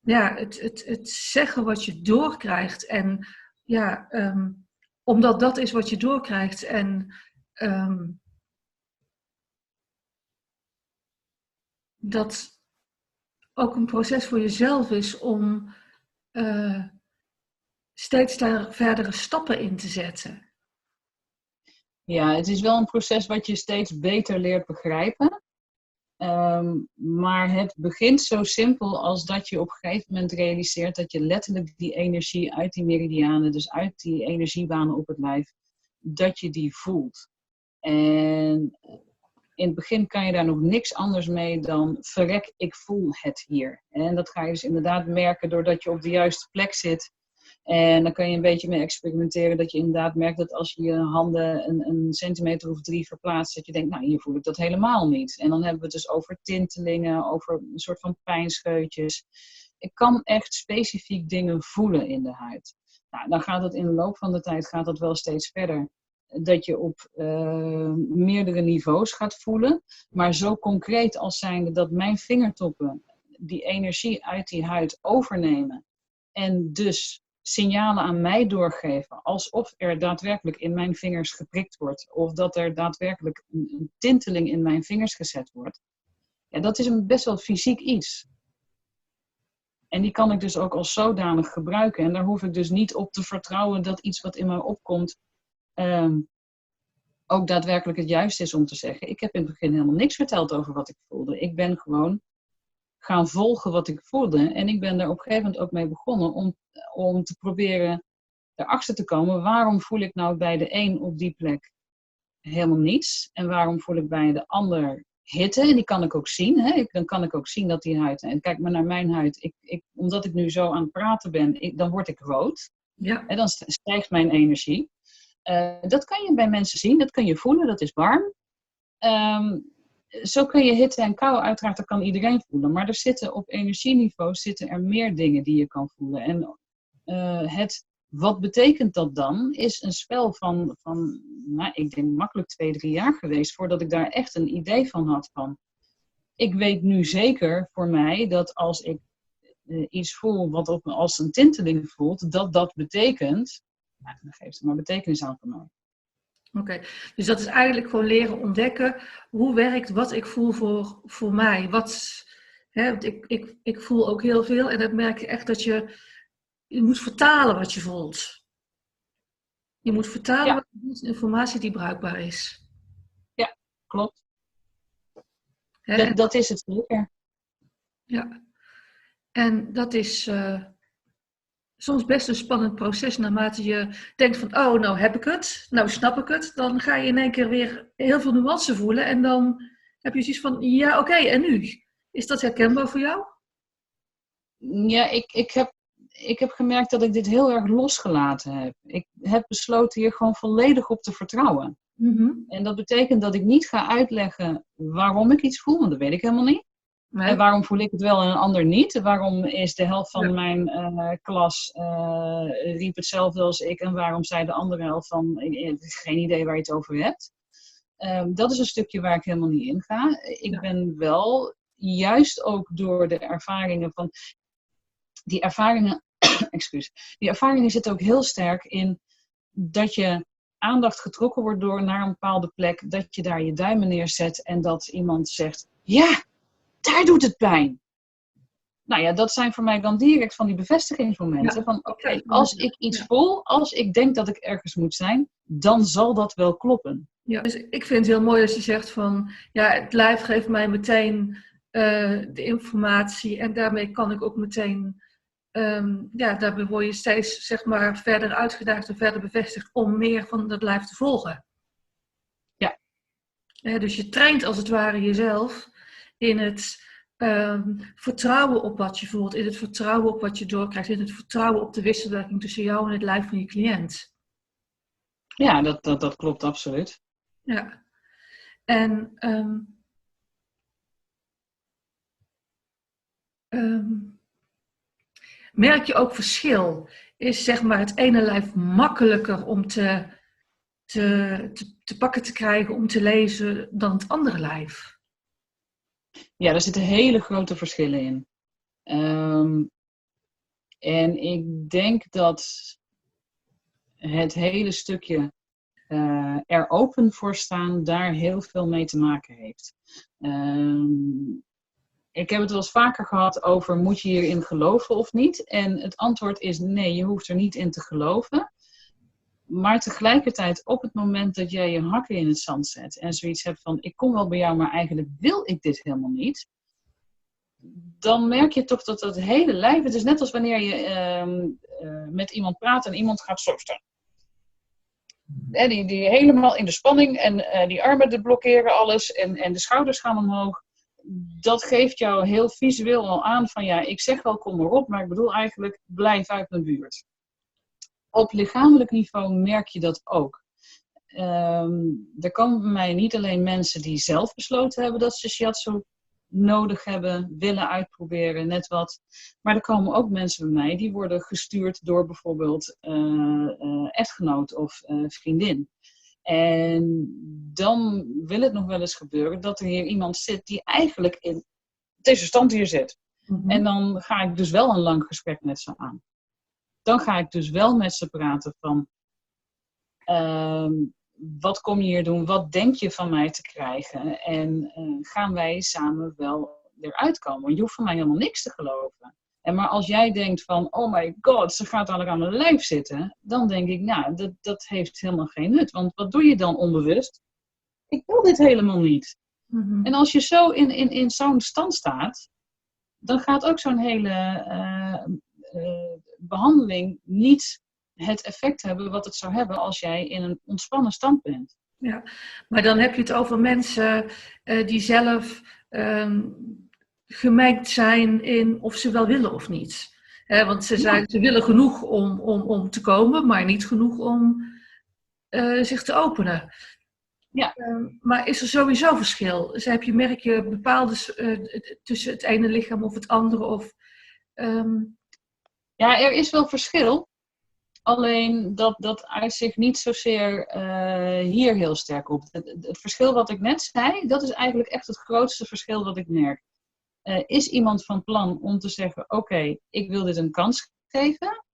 ja, het, het, het zeggen wat je doorkrijgt. En ja, um, omdat dat is wat je doorkrijgt en um, dat ook een proces voor jezelf is om uh, steeds daar verdere stappen in te zetten. Ja, het is wel een proces wat je steeds beter leert begrijpen. Um, maar het begint zo simpel als dat je op een gegeven moment realiseert dat je letterlijk die energie uit die meridianen, dus uit die energiebanen op het lijf, dat je die voelt. En in het begin kan je daar nog niks anders mee dan verrek, ik voel het hier. En dat ga je dus inderdaad merken doordat je op de juiste plek zit. En dan kan je een beetje mee experimenteren dat je inderdaad merkt dat als je je handen een, een centimeter of drie verplaatst, dat je denkt, nou hier voel ik dat helemaal niet. En dan hebben we het dus over tintelingen, over een soort van pijnscheutjes. Ik kan echt specifiek dingen voelen in de huid. Nou, dan gaat het in de loop van de tijd gaat dat wel steeds verder dat je op uh, meerdere niveaus gaat voelen. Maar zo concreet als zijnde dat mijn vingertoppen die energie uit die huid overnemen. En dus signalen aan mij doorgeven. Alsof er daadwerkelijk in mijn vingers geprikt wordt. Of dat er daadwerkelijk een, een tinteling in mijn vingers gezet wordt. Ja, dat is een best wel fysiek iets. En die kan ik dus ook als zodanig gebruiken. En daar hoef ik dus niet op te vertrouwen dat iets wat in mij opkomt um, ook daadwerkelijk het juiste is om te zeggen. Ik heb in het begin helemaal niks verteld over wat ik voelde. Ik ben gewoon gaan volgen wat ik voelde. En ik ben daar op een gegeven moment ook mee begonnen om, om te proberen erachter te komen. Waarom voel ik nou bij de een op die plek helemaal niets? En waarom voel ik bij de ander hitte? En die kan ik ook zien. Hè? Dan kan ik ook zien dat die huid... En kijk maar naar mijn huid. Ik, ik, omdat ik nu zo aan het praten ben, ik, dan word ik rood. Ja. En dan stijgt mijn energie. Uh, dat kan je bij mensen zien, dat kun je voelen, dat is warm. Um, zo kun je hitte en kou, uiteraard, dat kan iedereen voelen. Maar er zitten op energieniveau zitten er meer dingen die je kan voelen. En uh, het, wat betekent dat dan, is een spel van, van nou, ik denk makkelijk twee, drie jaar geweest, voordat ik daar echt een idee van had van. Ik weet nu zeker voor mij dat als ik uh, iets voel wat op, als een tinteling voelt, dat dat betekent nou, dan geeft het maar betekenis aan voor mij. Oké, dus dat is eigenlijk gewoon leren ontdekken hoe werkt wat ik voel voor, voor mij. Wat, hè, ik, ik, ik voel ook heel veel en dat merk je echt dat je, je moet vertalen wat je voelt. Je moet vertalen ja. wat informatie die bruikbaar is. Ja, klopt. Hè, dat, dat, is het zeker. Ja, en dat is, uh, soms best een spannend proces naarmate je denkt van, oh, nou heb ik het, nou snap ik het. Dan ga je in één keer weer heel veel nuance voelen en dan heb je zoiets van, ja, oké, okay, en nu? Is dat herkenbaar voor jou? Ja, ik, ik, heb, ik heb gemerkt dat ik dit heel erg losgelaten heb. Ik heb besloten hier gewoon volledig op te vertrouwen. Mhm. En dat betekent dat ik niet ga uitleggen waarom ik iets voel, want dat weet ik helemaal niet. Nee. En waarom voel ik het wel en een ander niet? Waarom is de helft van Ja. mijn eh, klas eh, riep hetzelfde als ik en waarom zei de andere helft van ik heb geen idee waar je het over hebt? Ehm, dat is een stukje waar ik helemaal niet in ga. Ik Ja. ben wel, juist ook door de ervaringen van. Die ervaringen, excuus, die ervaringen zitten ook heel sterk in dat je aandacht getrokken wordt door naar een bepaalde plek, dat je daar je duimen neerzet en dat iemand zegt: Ja, daar doet het pijn. Nou ja, dat zijn voor mij dan direct van die bevestigingsmomenten. Ja, van oké, als ik iets voel, als ik denk dat ik ergens moet zijn, dan zal dat wel kloppen. Ja, dus ik vind het heel mooi als je zegt van, ja, het lijf geeft mij meteen eh, de informatie en daarmee kan ik ook meteen, ehm, ja, daarbij word je steeds, zeg maar, verder uitgedaagd en verder bevestigd om meer van dat lijf te volgen. Ja. Dus je traint als het ware jezelf in het ehm, vertrouwen op wat je voelt, in het vertrouwen op wat je doorkrijgt, in het vertrouwen op de wisselwerking tussen jou en het lijf van je cliënt. Ja, dat, dat, dat klopt absoluut. Ja. En ehm, ehm, merk je ook verschil? Is zeg maar het ene lijf makkelijker om te, te, te, te pakken te krijgen, om te lezen, dan het andere lijf? Ja, er zitten hele grote verschillen in. Ehm, en ik denk dat het hele stukje eh, er open voor staan daar heel veel mee te maken heeft. Ehm, ik heb het wel eens vaker gehad over moet je hierin geloven of niet? En het antwoord is nee, je hoeft er niet in te geloven. Maar tegelijkertijd, op het moment dat jij je hakken in het zand zet en zoiets hebt van: ik kom wel bij jou, maar eigenlijk wil ik dit helemaal niet. Dan merk je toch dat dat hele lijf, het is net als wanneer je ehm, eh, met iemand praat en iemand gaat zo staan. Hè, die, die helemaal in de spanning en eh, die armen die blokkeren alles en, en de schouders gaan omhoog. Dat geeft jou heel visueel al aan van ja, ik zeg wel kom maar op, maar ik bedoel eigenlijk blijf uit mijn buurt op lichamelijk niveau merk je dat ook. Ehm, er komen bij mij niet alleen mensen die zelf besloten hebben dat ze shiatsu nodig hebben, willen uitproberen, net wat. Maar er komen ook mensen bij mij die worden gestuurd door bijvoorbeeld eh, eh, echtgenoot of eh, vriendin. En dan wil het nog wel eens gebeuren dat er hier iemand zit die eigenlijk in deze stand hier zit. En dan ga ik dus wel een lang gesprek met ze aan. Dan ga ik dus wel met ze praten van, ehm, wat kom je hier doen? Wat denk je van mij te krijgen? En eh, gaan wij samen wel eruit komen? Je hoeft van mij helemaal niks te geloven. En maar als jij denkt van, oh my god, ze gaat dadelijk aan mijn lijf zitten, dan denk ik, nou, dat, dat heeft helemaal geen nut. Want wat doe je dan onbewust? Ik wil dit helemaal niet. Mhm. En als je zo in, in, in zo'n stand staat, dan gaat ook zo'n hele eh, eh, behandeling niet het effect hebben wat het zou hebben als jij in een ontspannen stand bent. Maar dan heb je het over mensen eh, die zelf gemengd zijn in of ze wel willen of niet. Want ze, zijn, ze willen genoeg om, om, om te komen, maar niet genoeg om eh, zich te openen. Ja. Ehm, maar is er sowieso verschil? Dus heb je, merk je bepaalde eh, tussen het ene lichaam of het andere? Of, ehm, Ja, er is wel verschil. Alleen dat, dat uit zich niet zozeer eh, hier heel sterk op. Het, verschil wat ik net zei, dat is eigenlijk echt het grootste verschil wat ik merk. Eh, is iemand van plan om te zeggen: Oké, ik wil dit een kans geven?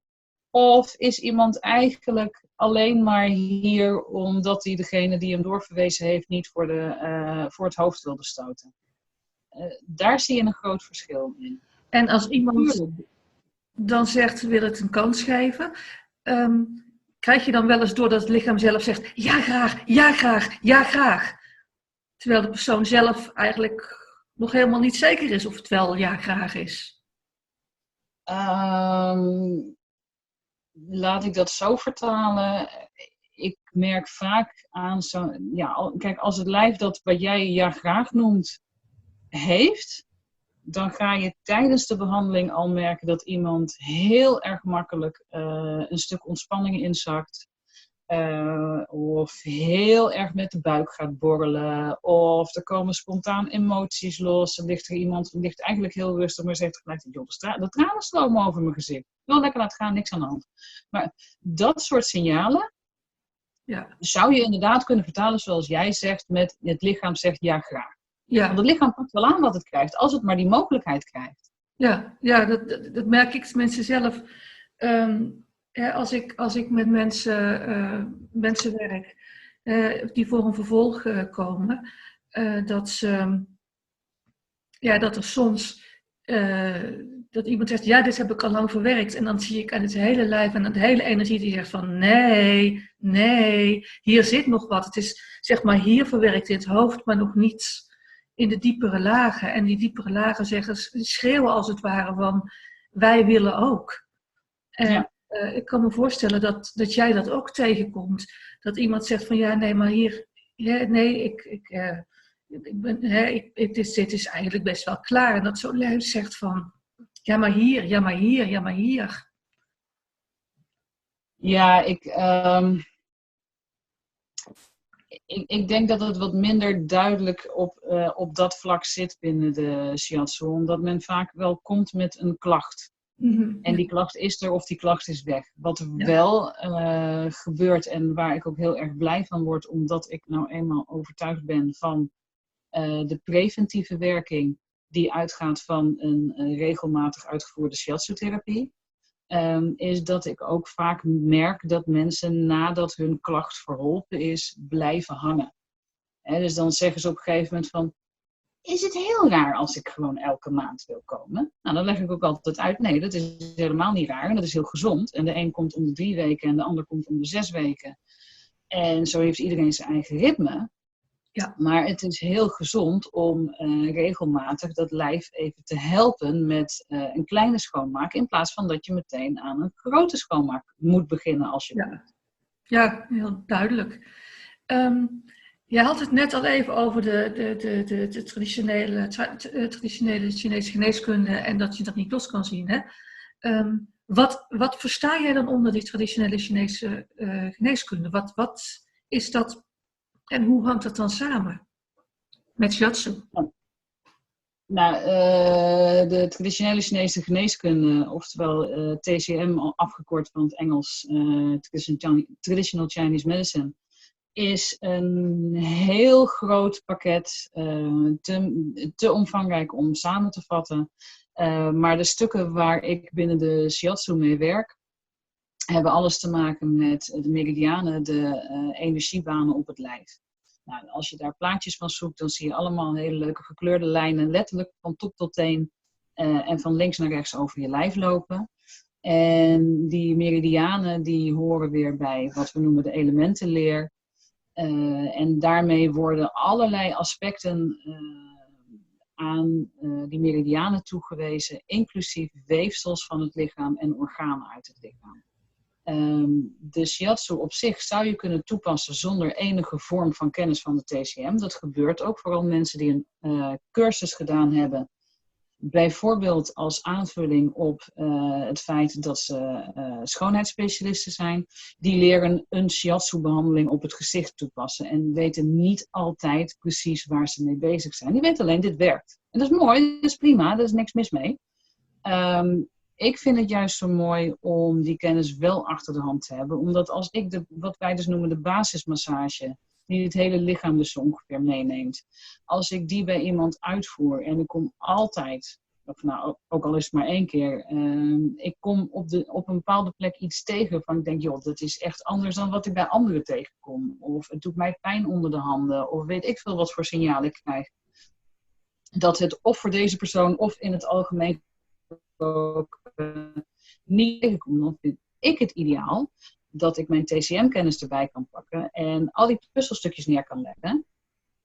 Of is iemand eigenlijk alleen maar hier omdat hij degene die hem doorverwezen heeft niet voor, de, eh, voor het hoofd wilde stoten? Daar zie je een groot verschil in. en als iemand dan zegt, wil het een kans geven. Ehm, krijg je dan wel eens door dat het lichaam zelf zegt, ja graag, ja graag, ja graag. Terwijl de persoon zelf eigenlijk nog helemaal niet zeker is of het wel ja graag is. Ehm, laat ik dat zo vertalen. Ik merk vaak aan zo. Ja, kijk, als het lijf dat wat jij ja graag noemt heeft, dan ga je tijdens de behandeling al merken dat iemand heel erg makkelijk eh, een stuk ontspanning inzakt. Uh, of heel erg met de buik gaat borrelen. Of er komen spontaan emoties los. Er ligt er iemand, ligt eigenlijk heel rustig, maar zegt gelijk: joh, de tranen stromen over mijn gezicht. Wel lekker laten gaan, niks aan de hand. Maar dat soort signalen ja. zou je inderdaad kunnen vertalen zoals jij zegt, met het lichaam zegt ja graag. Ja. Want het lichaam pakt wel aan wat het krijgt, als het maar die mogelijkheid krijgt. Ja, ja dat, dat, merk ik mensen zelf. Um, als, ik, als ik met mensen, uh, mensen werk uh, die voor een vervolg uh, komen, dat, ze, ja, dat er soms dat iemand zegt, ja, dit heb ik al lang verwerkt. En dan zie ik aan het hele lijf en aan de hele energie die zegt van, nee, nee, hier zit nog wat. Het is, zeg maar, hier verwerkt in het hoofd, maar nog niets in de diepere lagen. En die diepere lagen zeggen, schreeuwen als het ware van, wij willen ook. En uh, ik kan me voorstellen dat, dat jij dat ook tegenkomt. Dat iemand zegt van, ja, nee, maar hier, ja, nee, ik... ik uh, ik ben, hè, ik, het is, dit is eigenlijk best wel klaar. En dat zo'n lijf zegt van, ja maar hier, ja maar hier, ja maar hier. Ja, ik, um, ik, ik, denk dat het wat minder duidelijk op, uh, op dat vlak zit binnen de shiatsu. Omdat men vaak wel komt met een klacht. Mm -hmm. En die klacht is er of die klacht is weg. Wat er ja. wel uh, gebeurt en waar ik ook heel erg blij van word, omdat ik nou eenmaal overtuigd ben van uh, de preventieve werking die uitgaat van een, een regelmatig uitgevoerde shiatsu-therapie, um, is dat ik ook vaak merk dat mensen nadat hun klacht verholpen is, blijven hangen. Dus dan zeggen ze op een gegeven moment van, is het heel raar als ik gewoon elke maand wil komen? Nou, dan leg ik ook altijd uit, nee, dat is helemaal niet raar en dat is heel gezond. En de een komt om de drie weken en de ander komt om de zes weken. En zo heeft iedereen zijn eigen ritme. Ja. Maar het is heel gezond om uh, regelmatig dat lijf even te helpen met uh, een kleine schoonmaak. In plaats van dat je meteen aan een grote schoonmaak moet beginnen als je ja. Ja, heel duidelijk. Um, je had het net al even over de, de, de, de, de traditionele, tra traditionele Chinese geneeskunde en dat je dat niet los kan zien. Hè? Um, wat, wat versta jij dan onder die traditionele Chinese uh, geneeskunde? Wat, wat is dat en hoe hangt dat dan samen met shiatsu? Nou, uh, de traditionele Chinese geneeskunde, oftewel eh, TCM, afgekort van het Engels, uh, Traditional Chinese Medicine, is een heel groot pakket, te, te, omvangrijk om samen te vatten. maar de stukken waar ik binnen de shiatsu mee werk, hebben alles te maken met de meridianen, de uh, energiebanen op het lijf. Nou, als je daar plaatjes van zoekt, dan zie je allemaal hele leuke gekleurde lijnen, letterlijk van top tot teen uh, en van links naar rechts over je lijf lopen. En die meridianen die horen weer bij wat we noemen de elementenleer. Uh, en daarmee worden allerlei aspecten aan die meridianen toegewezen, inclusief weefsels van het lichaam en organen uit het lichaam. Um, de shiatsu op zich zou je kunnen toepassen zonder enige vorm van kennis van de TCM. Dat gebeurt ook, vooral mensen die een uh, cursus gedaan hebben. Bijvoorbeeld als aanvulling op uh, het feit dat ze uh, schoonheidsspecialisten zijn. Die leren een shiatsu-behandeling op het gezicht toepassen. En weten niet altijd precies waar ze mee bezig zijn. Die weten alleen, dit werkt. En dat is mooi, dat is prima, daar is niks mis mee. Um, ik vind het juist zo mooi om die kennis wel achter de hand te hebben. Omdat als ik de, wat wij dus noemen de basismassage, die het hele lichaam dus zo ongeveer meeneemt. Als ik die bij iemand uitvoer en ik kom altijd, of nou ook al is het maar één keer, uh, ik kom op, de, op een bepaalde plek iets tegen van ik denk, joh, dat is echt anders dan wat ik bij anderen tegenkom. Of het doet mij pijn onder de handen, of weet ik veel wat voor signalen ik krijg. Dat het of voor deze persoon of in het algemeen ook niet dan vind ik het ideaal dat ik mijn TCM-kennis erbij kan pakken en al die puzzelstukjes neer kan leggen.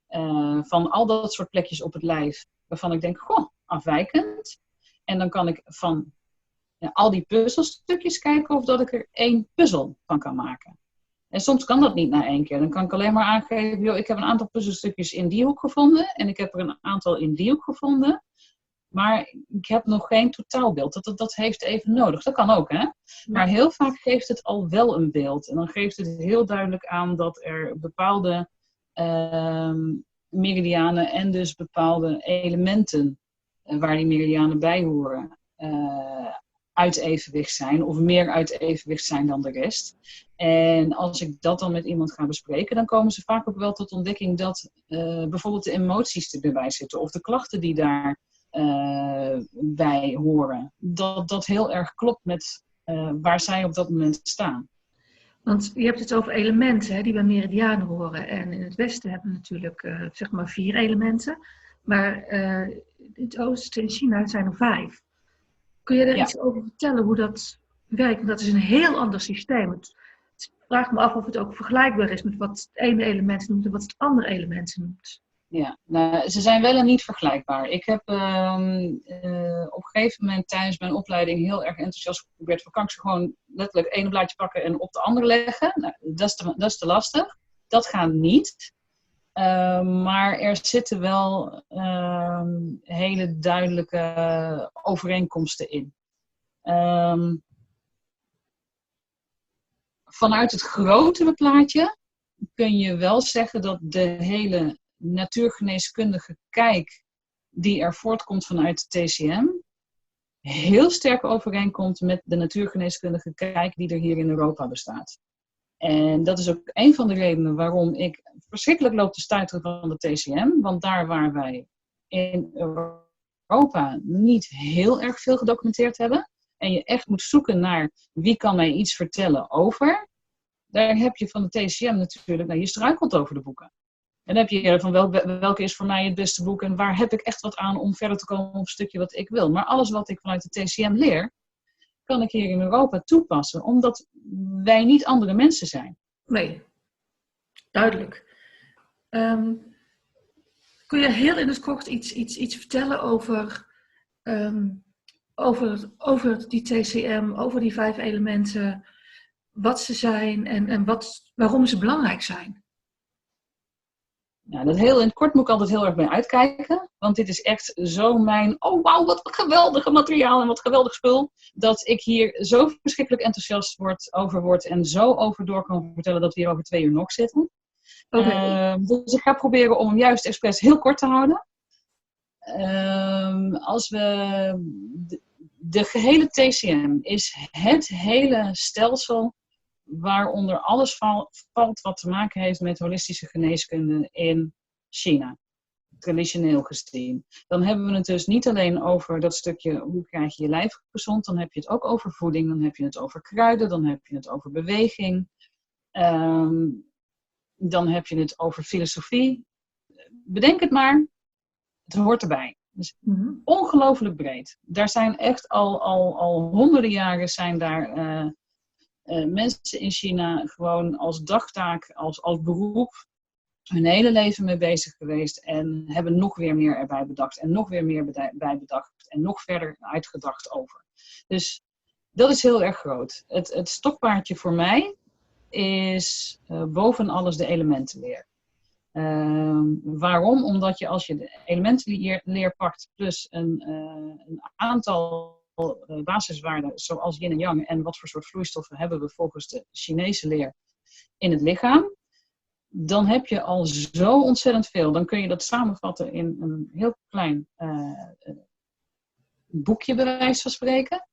Uh, van al dat soort plekjes op het lijf waarvan ik denk, goh, afwijkend. En dan kan ik van al die puzzelstukjes kijken of dat ik er één puzzel van kan maken. En soms kan dat niet na één keer. Dan kan ik alleen maar aangeven, joh, ik heb een aantal puzzelstukjes in die hoek gevonden en ik heb er een aantal in die hoek gevonden. Maar ik heb nog geen totaalbeeld. Dat, dat, dat heeft even nodig. Dat kan ook, hè? Maar heel vaak geeft het al wel een beeld. En dan geeft het heel duidelijk aan dat er bepaalde ehm, meridianen en dus bepaalde elementen uh, waar die meridianen bij horen, uh, uit evenwicht zijn of meer uit evenwicht zijn dan de rest. En als ik dat dan met iemand ga bespreken, dan komen ze vaak ook wel tot ontdekking dat uh, bijvoorbeeld de emoties erbij zitten of de klachten die daar bij horen. Dat dat heel erg klopt met uh, waar zij op dat moment staan. Want je hebt het over elementen hè, die bij meridianen horen. En in het Westen hebben we natuurlijk uh, zeg maar vier elementen. Maar in het Oosten en China zijn er vijf. Kun je daar ja. iets over vertellen hoe dat werkt? Want dat is een heel ander systeem. Het, het vraag me af of het ook vergelijkbaar is met wat het ene element noemt en wat het andere element noemt. Ja, nou, ze zijn wel en niet vergelijkbaar. Ik heb uh, uh, op een gegeven moment tijdens mijn opleiding heel erg enthousiast geprobeerd ik ze gewoon letterlijk één blaadje pakken en op de andere leggen. Nou, dat, is te, dat is te lastig. Dat gaat niet. Uh, maar er zitten wel ehm, hele duidelijke overeenkomsten in. Vanuit het grotere plaatje kun je wel zeggen dat de hele natuurgeneeskundige kijk die er voortkomt vanuit de TCM heel sterk overeenkomt met de natuurgeneeskundige kijk die er hier in Europa bestaat. En dat is ook een van de redenen waarom ik verschrikkelijk loop te stuiteren van de TCM. Want daar waar wij in Europa niet heel erg veel gedocumenteerd hebben. En je echt moet zoeken naar wie kan mij iets vertellen over. Daar heb je van de TCM natuurlijk, nou je struikelt over de boeken. En dan heb je van wel, welke is voor mij het beste boek en waar heb ik echt wat aan om verder te komen op een stukje wat ik wil. Maar alles wat ik vanuit de TCM leer, kan ik hier in Europa toepassen, omdat wij niet andere mensen zijn. Nee, duidelijk. Um, kun je heel in het kort iets, iets, iets vertellen over, um, over, over die TCM, over die vijf elementen, wat ze zijn en, en wat, waarom ze belangrijk zijn? Ja, dat heel in het kort moet ik altijd heel erg mee uitkijken. Want dit is echt zo mijn, oh wauw, wat geweldige materiaal en wat geweldig spul. Dat ik hier zo verschrikkelijk enthousiast word, over word en zo over door kan vertellen dat we hier over twee uur nog zitten. Okay. Uh, dus ik ga proberen om hem juist expres heel kort te houden. Uh, als we de, de gehele TCM is het hele stelsel waaronder alles val, valt wat te maken heeft met holistische geneeskunde in China. Traditioneel gezien. Dan hebben we het dus niet alleen over dat stukje hoe krijg je je lijf gezond, dan heb je het ook over voeding, dan heb je het over kruiden, dan heb je het over beweging, um, dan heb je het over filosofie. Bedenk het maar, het hoort erbij. Dus mm-hmm. ongelooflijk breed. Daar zijn echt al, al, al honderden jaren zijn daar uh, uh, mensen in China gewoon als dagtaak, als, als beroep, hun hele leven mee bezig geweest en hebben nog weer meer erbij bedacht en nog weer meer bij bedacht en nog verder uitgedacht over. Dus dat is heel erg groot. Het, het stokpaardje voor mij is uh, boven alles de elementenleer. Uh, waarom? Omdat je als je de elementenleer pakt plus een, uh, een aantal eh, basiswaarden zoals yin en yang en wat voor soort vloeistoffen hebben we volgens de Chinese leer in het lichaam, dan heb je al zo ontzettend veel. Dan kun je dat samenvatten in een heel klein uh, boekje, bij wijze van spreken.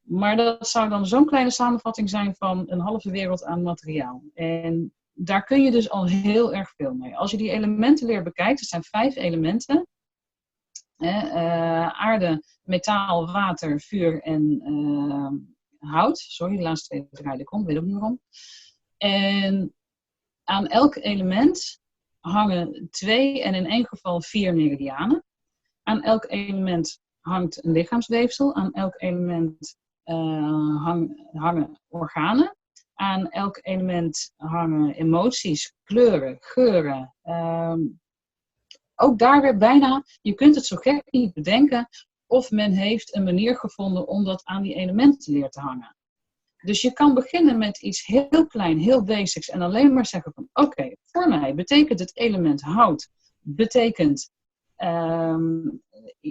Maar dat zou dan zo'n kleine samenvatting zijn van een halve wereld aan materiaal. En daar kun je dus al heel erg veel mee. Als je die elementen weer bekijkt, er zijn vijf elementen. Uh, aarde, metaal, water, vuur en uh, hout. Sorry, de laatste twee draaide ik om, weet ook niet waarom. En aan elk element hangen twee en in één geval vier meridianen. Aan elk element hangt een lichaamsweefsel. Aan elk element hang, hangen organen. Aan elk element hangen emoties, kleuren, geuren, uh, ook daar weer bijna, je kunt het zo gek niet bedenken, of men heeft een manier gevonden om dat aan die elementen leer te hangen. Dus je kan beginnen met iets heel klein, heel basics en alleen maar zeggen van oké, voor mij betekent het element hout, betekent um,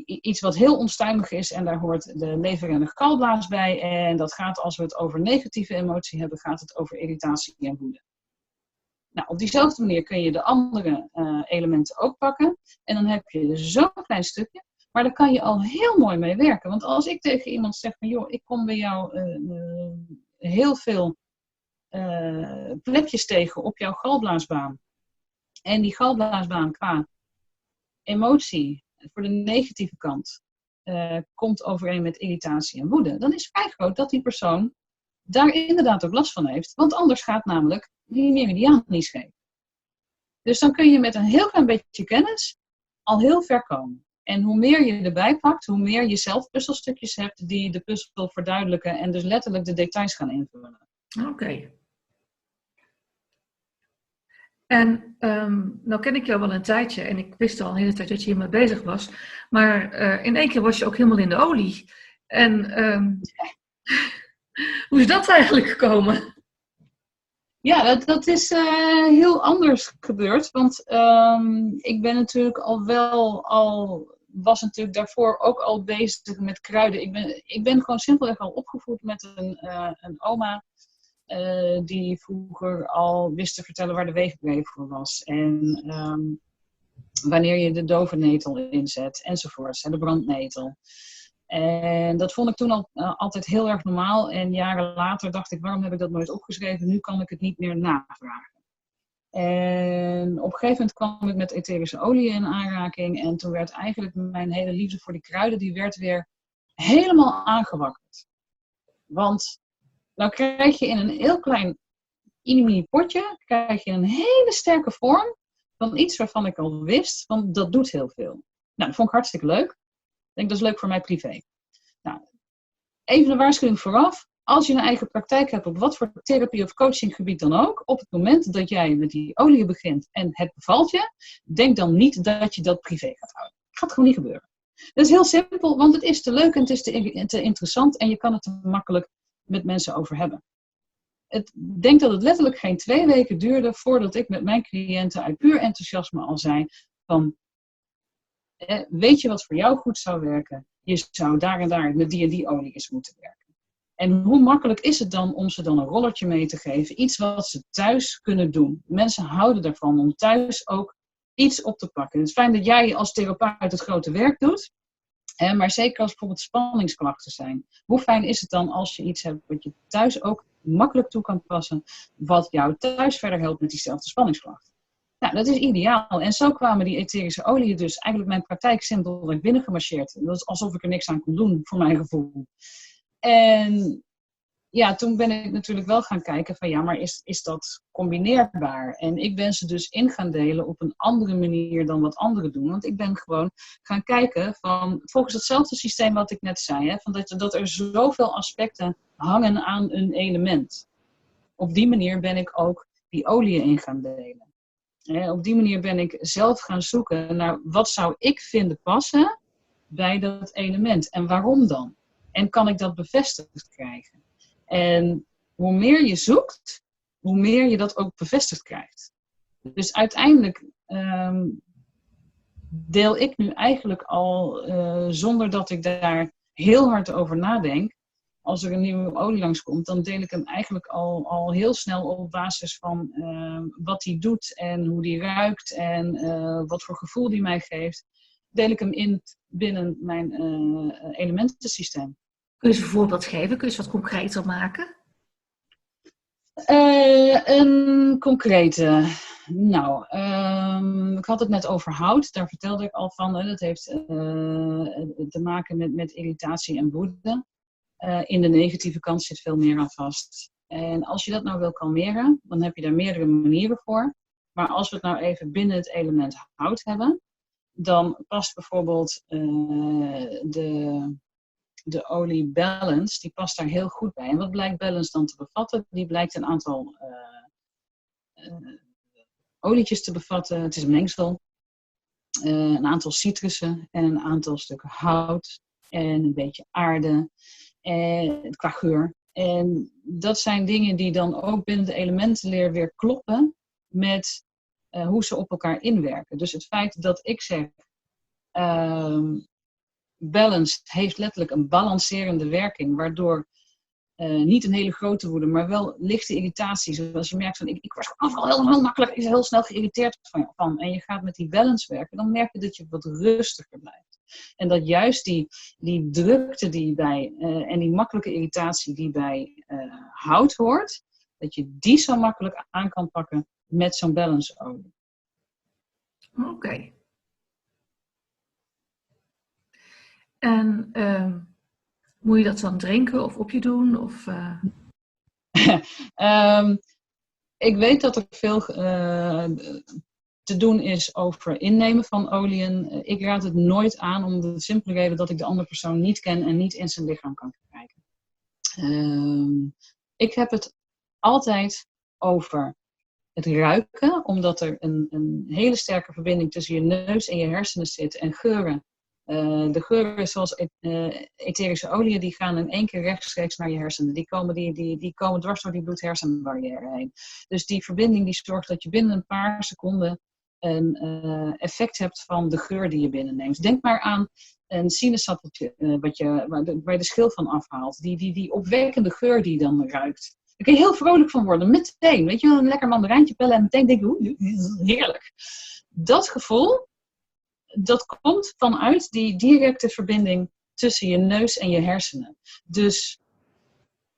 iets wat heel onstuimig is en daar hoort de lever en de galblaas bij. En dat gaat, als we het over negatieve emotie hebben, gaat het over irritatie en woede. Nou, op diezelfde manier kun je de andere uh, elementen ook pakken. En dan heb je zo'n klein stukje. Maar daar kan je al heel mooi mee werken. Want als ik tegen iemand zeg van, joh, ik kom bij jou uh, heel veel plekjes tegen op jouw galblaasbaan. En die galblaasbaan qua emotie, voor de negatieve kant, komt overeen met irritatie en woede. Dan is vrij groot dat die persoon daar inderdaad ook last van heeft. Want anders gaat namelijk die meridiaan niet scheef. Dus dan kun je met een heel klein beetje kennis al heel ver komen. En hoe meer je erbij pakt, hoe meer je zelf puzzelstukjes hebt die de puzzel verduidelijken en dus letterlijk de details gaan invullen. Oké. En um, nou ken ik jou wel een tijdje en ik wist al een hele tijd dat je hiermee bezig was. Maar uh, in één keer was je ook helemaal in de olie. En um, hoe is dat eigenlijk gekomen? Ja, dat, dat is uh, heel anders gebeurd. Want um, ik ben natuurlijk al wel al was natuurlijk daarvoor ook al bezig met kruiden. Ik ben, ik ben gewoon simpelweg al opgevoed met een, uh, een oma uh, die vroeger al wist te vertellen waar de wegenbreef voor was. En um, wanneer je de dovennetel inzet enzovoorts, de brandnetel. En dat vond ik toen al, uh, altijd heel erg normaal. En jaren later dacht ik, waarom heb ik dat nooit opgeschreven? Nu kan ik het niet meer navragen. En op een gegeven moment kwam ik met etherische olie in aanraking. En toen werd eigenlijk mijn hele liefde voor die kruiden, die werd weer helemaal aangewakkerd. Want nou krijg je in een heel klein mini potje, krijg je een hele sterke vorm van iets waarvan ik al wist, want dat doet heel veel. Nou, dat vond ik hartstikke leuk. Denk, dat is leuk voor mij privé. Nou, even een waarschuwing vooraf als je een eigen praktijk hebt op wat voor therapie of coachinggebied dan ook, op het moment dat jij met die olie begint en het bevalt je, denk dan niet dat je dat privé gaat houden. Dat gaat gewoon niet gebeuren. Dat is heel simpel, want het is te leuk en het is te, te interessant en je kan het te makkelijk met mensen over hebben. Ik denk dat het letterlijk geen twee weken duurde voordat ik met mijn cliënten uit puur enthousiasme al zei van, eh, weet je wat voor jou goed zou werken? Je zou daar en daar met die en die olie eens moeten werken. En hoe makkelijk is het dan om ze dan een rollertje mee te geven? Iets wat ze thuis kunnen doen. Mensen houden ervan om thuis ook iets op te pakken. Het is fijn dat jij als therapeut het grote werk doet. Hè, maar zeker als bijvoorbeeld spanningsklachten zijn. Hoe fijn is het dan als je iets hebt wat je thuis ook makkelijk toe kan passen. Wat jou thuis verder helpt met diezelfde spanningsklachten. Nou, dat is ideaal. En zo kwamen die etherische oliën dus eigenlijk mijn praktijk simpelweg binnengemarcheerd. Dat is alsof ik er niks aan kon doen, voor mijn gevoel. En ja, toen ben ik natuurlijk wel gaan kijken van ja, maar is, is dat combineerbaar? En ik ben ze dus in gaan delen op een andere manier dan wat anderen doen. Want ik ben gewoon gaan kijken van volgens hetzelfde systeem wat ik net zei, hè, van dat, er zoveel aspecten hangen aan een element. Op die manier ben ik ook die oliën in gaan delen. Op die manier ben ik zelf gaan zoeken naar wat zou ik vinden passen bij dat element en waarom dan? En kan ik dat bevestigd krijgen? En hoe meer je zoekt, hoe meer je dat ook bevestigd krijgt. Dus uiteindelijk um, deel ik nu eigenlijk al, uh, zonder dat ik daar heel hard over nadenk, als er een nieuwe olie langskomt, dan deel ik hem eigenlijk al, al heel snel op basis van uh, wat hij doet en hoe die ruikt en uh, wat voor gevoel die mij geeft. Deel ik hem in binnen mijn uh, elementensysteem. Kun je eens een voorbeeld geven? Kun je eens wat concreter maken? Een concrete. Nou, um, ik had het net over hout. Daar vertelde ik al van. Dat heeft te maken met, met irritatie en woede. Uh, in de negatieve kant zit veel meer aan vast. En als je dat nou wil kalmeren, dan heb je daar meerdere manieren voor. Maar als we het nou even binnen het element hout hebben, dan past bijvoorbeeld de de olie Balance, die past daar heel goed bij. En wat blijkt Balance dan te bevatten? Die blijkt een aantal uh, olietjes te bevatten. Het is een mengsel. Een aantal citrussen en een aantal stukken hout en een beetje aarde en, qua geur. En dat zijn dingen die dan ook binnen de elementenleer weer kloppen met hoe ze op elkaar inwerken. Dus het feit dat ik zeg, ehm, balance heeft letterlijk een balancerende werking, waardoor uh, niet een hele grote woede, maar wel lichte irritatie. Zoals je merkt van, ik, ik word overal heel, heel makkelijk, is heel snel geïrriteerd van, van. En je gaat met die balance werken, dan merk je dat je wat rustiger blijft. En dat juist die, die drukte die bij, uh, en die makkelijke irritatie die bij uh, hout hoort, dat je die zo makkelijk aan kan pakken met zo'n balanceolie. Oké. Okay. En uh, moet je dat dan drinken of op je doen? Of, uh... um, ik weet dat er veel te doen is over innemen van oliën. Ik raad het nooit aan om de simpele reden dat ik de andere persoon niet ken en niet in zijn lichaam kan kijken. Um, ik heb het altijd over het ruiken, omdat er een, een hele sterke verbinding tussen je neus en je hersenen zit en geuren uh, de geuren zoals uh, etherische oliën, die gaan in één keer rechtstreeks naar je hersenen. Die komen, die, die, die komen dwars door die bloed-hersenbarrière heen. Dus die verbinding die zorgt dat je binnen een paar seconden een uh, effect hebt van de geur die je binnenneemt. Denk maar aan een sinaasappeltje wat je, waar, de, de schil van afhaalt. Die, die, die opwekkende geur die dan ruikt. Daar kun je heel vrolijk van worden, meteen. Weet je, een lekker mandarijntje pellen en meteen denk je, heerlijk. Dat gevoel, dat komt vanuit die directe verbinding tussen je neus en je hersenen. Dus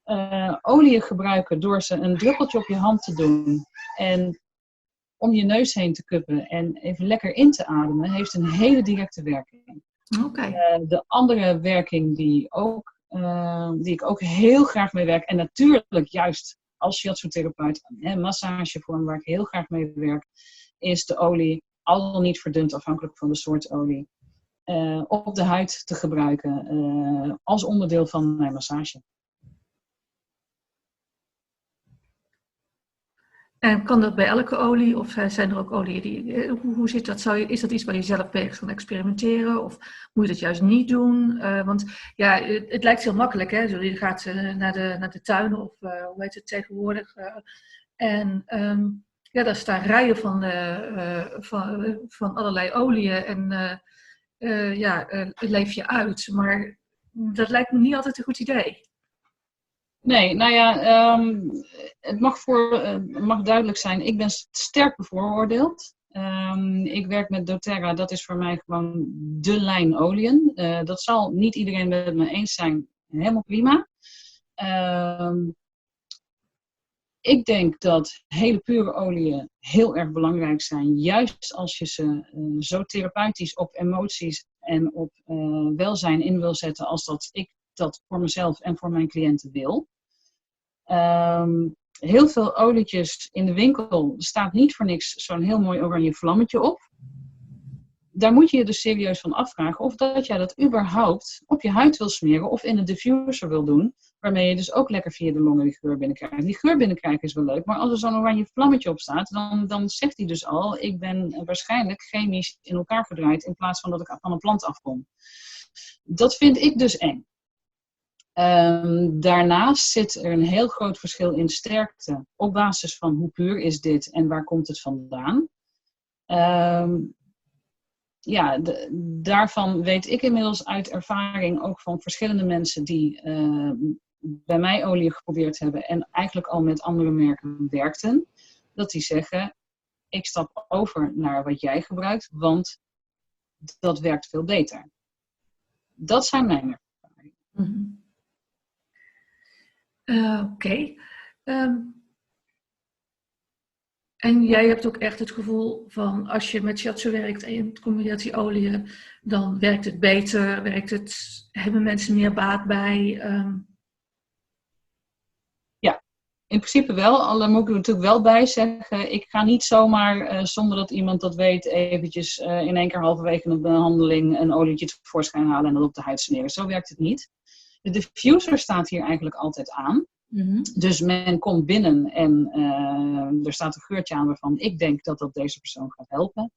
uh, olie gebruiken door ze een druppeltje op je hand te doen en om je neus heen te kuppen en even lekker in te ademen, heeft een hele directe werking. Okay. Uh, de andere werking die, ook, uh, die ik ook heel graag mee werk, en natuurlijk juist als shiatsu-therapeut, massagevorm waar ik heel graag mee werk, is de olie al dan niet verdund, afhankelijk van de soort olie, uh, op de huid te gebruiken als onderdeel van mijn massage. En kan dat bij elke olie? Of zijn er ook olieën die. Hoe, hoe zit dat? Zou je, is dat iets waar je zelf mee kan experimenteren? Of moet je dat juist niet doen? Uh, want ja, het, lijkt heel makkelijk. Hè? Je gaat naar, de, naar de tuin of hoe heet het tegenwoordig? en um, ja, daar staan rijen van, van, van allerlei oliën en ja, leef je uit. Maar dat lijkt me niet altijd een goed idee. Nee, nou ja, um, het mag, voor, mag duidelijk zijn, ik ben sterk bevooroordeeld. Um, ik werk met doTERRA, dat is voor mij gewoon de lijn oliën. dat zal niet iedereen met me eens zijn, helemaal prima. Um, ik denk dat hele pure oliën heel erg belangrijk zijn. Juist als je ze uh, zo therapeutisch op emoties en op welzijn in wil zetten als dat ik dat voor mezelf en voor mijn cliënten wil. Um, heel veel olietjes in de winkel staat niet voor niks zo'n heel mooi oranje vlammetje op. Daar moet je je dus serieus van afvragen of dat jij dat überhaupt op je huid wil smeren of in een diffuser wil doen. Waarmee je dus ook lekker via de longen die geur binnenkrijgt. Die geur binnenkrijgen is wel leuk, maar als er zo'n oranje vlammetje op staat, dan, dan zegt hij dus al: ik ben waarschijnlijk chemisch in elkaar gedraaid in plaats van dat ik van een plant afkom. Dat vind ik dus eng. Um, daarnaast zit er een heel groot verschil in sterkte op basis van hoe puur is dit en waar komt het vandaan. Um, ja, daarvan weet ik inmiddels uit ervaring ook van verschillende mensen die uh, bij mij olie geprobeerd hebben en eigenlijk al met andere merken werkten, dat die zeggen: ik stap over naar wat jij gebruikt, want dat werkt veel beter. Dat zijn mijn ervaringen. Mm uh, Oké. Um, en jij hebt ook echt het gevoel van als je met shiatsu werkt en je combinatie oliën, dan werkt het beter, werkt het, hebben mensen meer baat bij? Um... Ja, in principe wel. Al moet ik er natuurlijk wel bij zeggen, ik ga niet zomaar uh, zonder dat iemand dat weet eventjes uh, in één keer halverwege een behandeling een olietje tevoorschijn halen en dat op de huid smeren. Zo werkt het niet. De diffuser staat hier eigenlijk altijd aan. Mm-hmm. Dus men komt binnen en uh, er staat een geurtje aan waarvan ik denk dat dat deze persoon gaat helpen.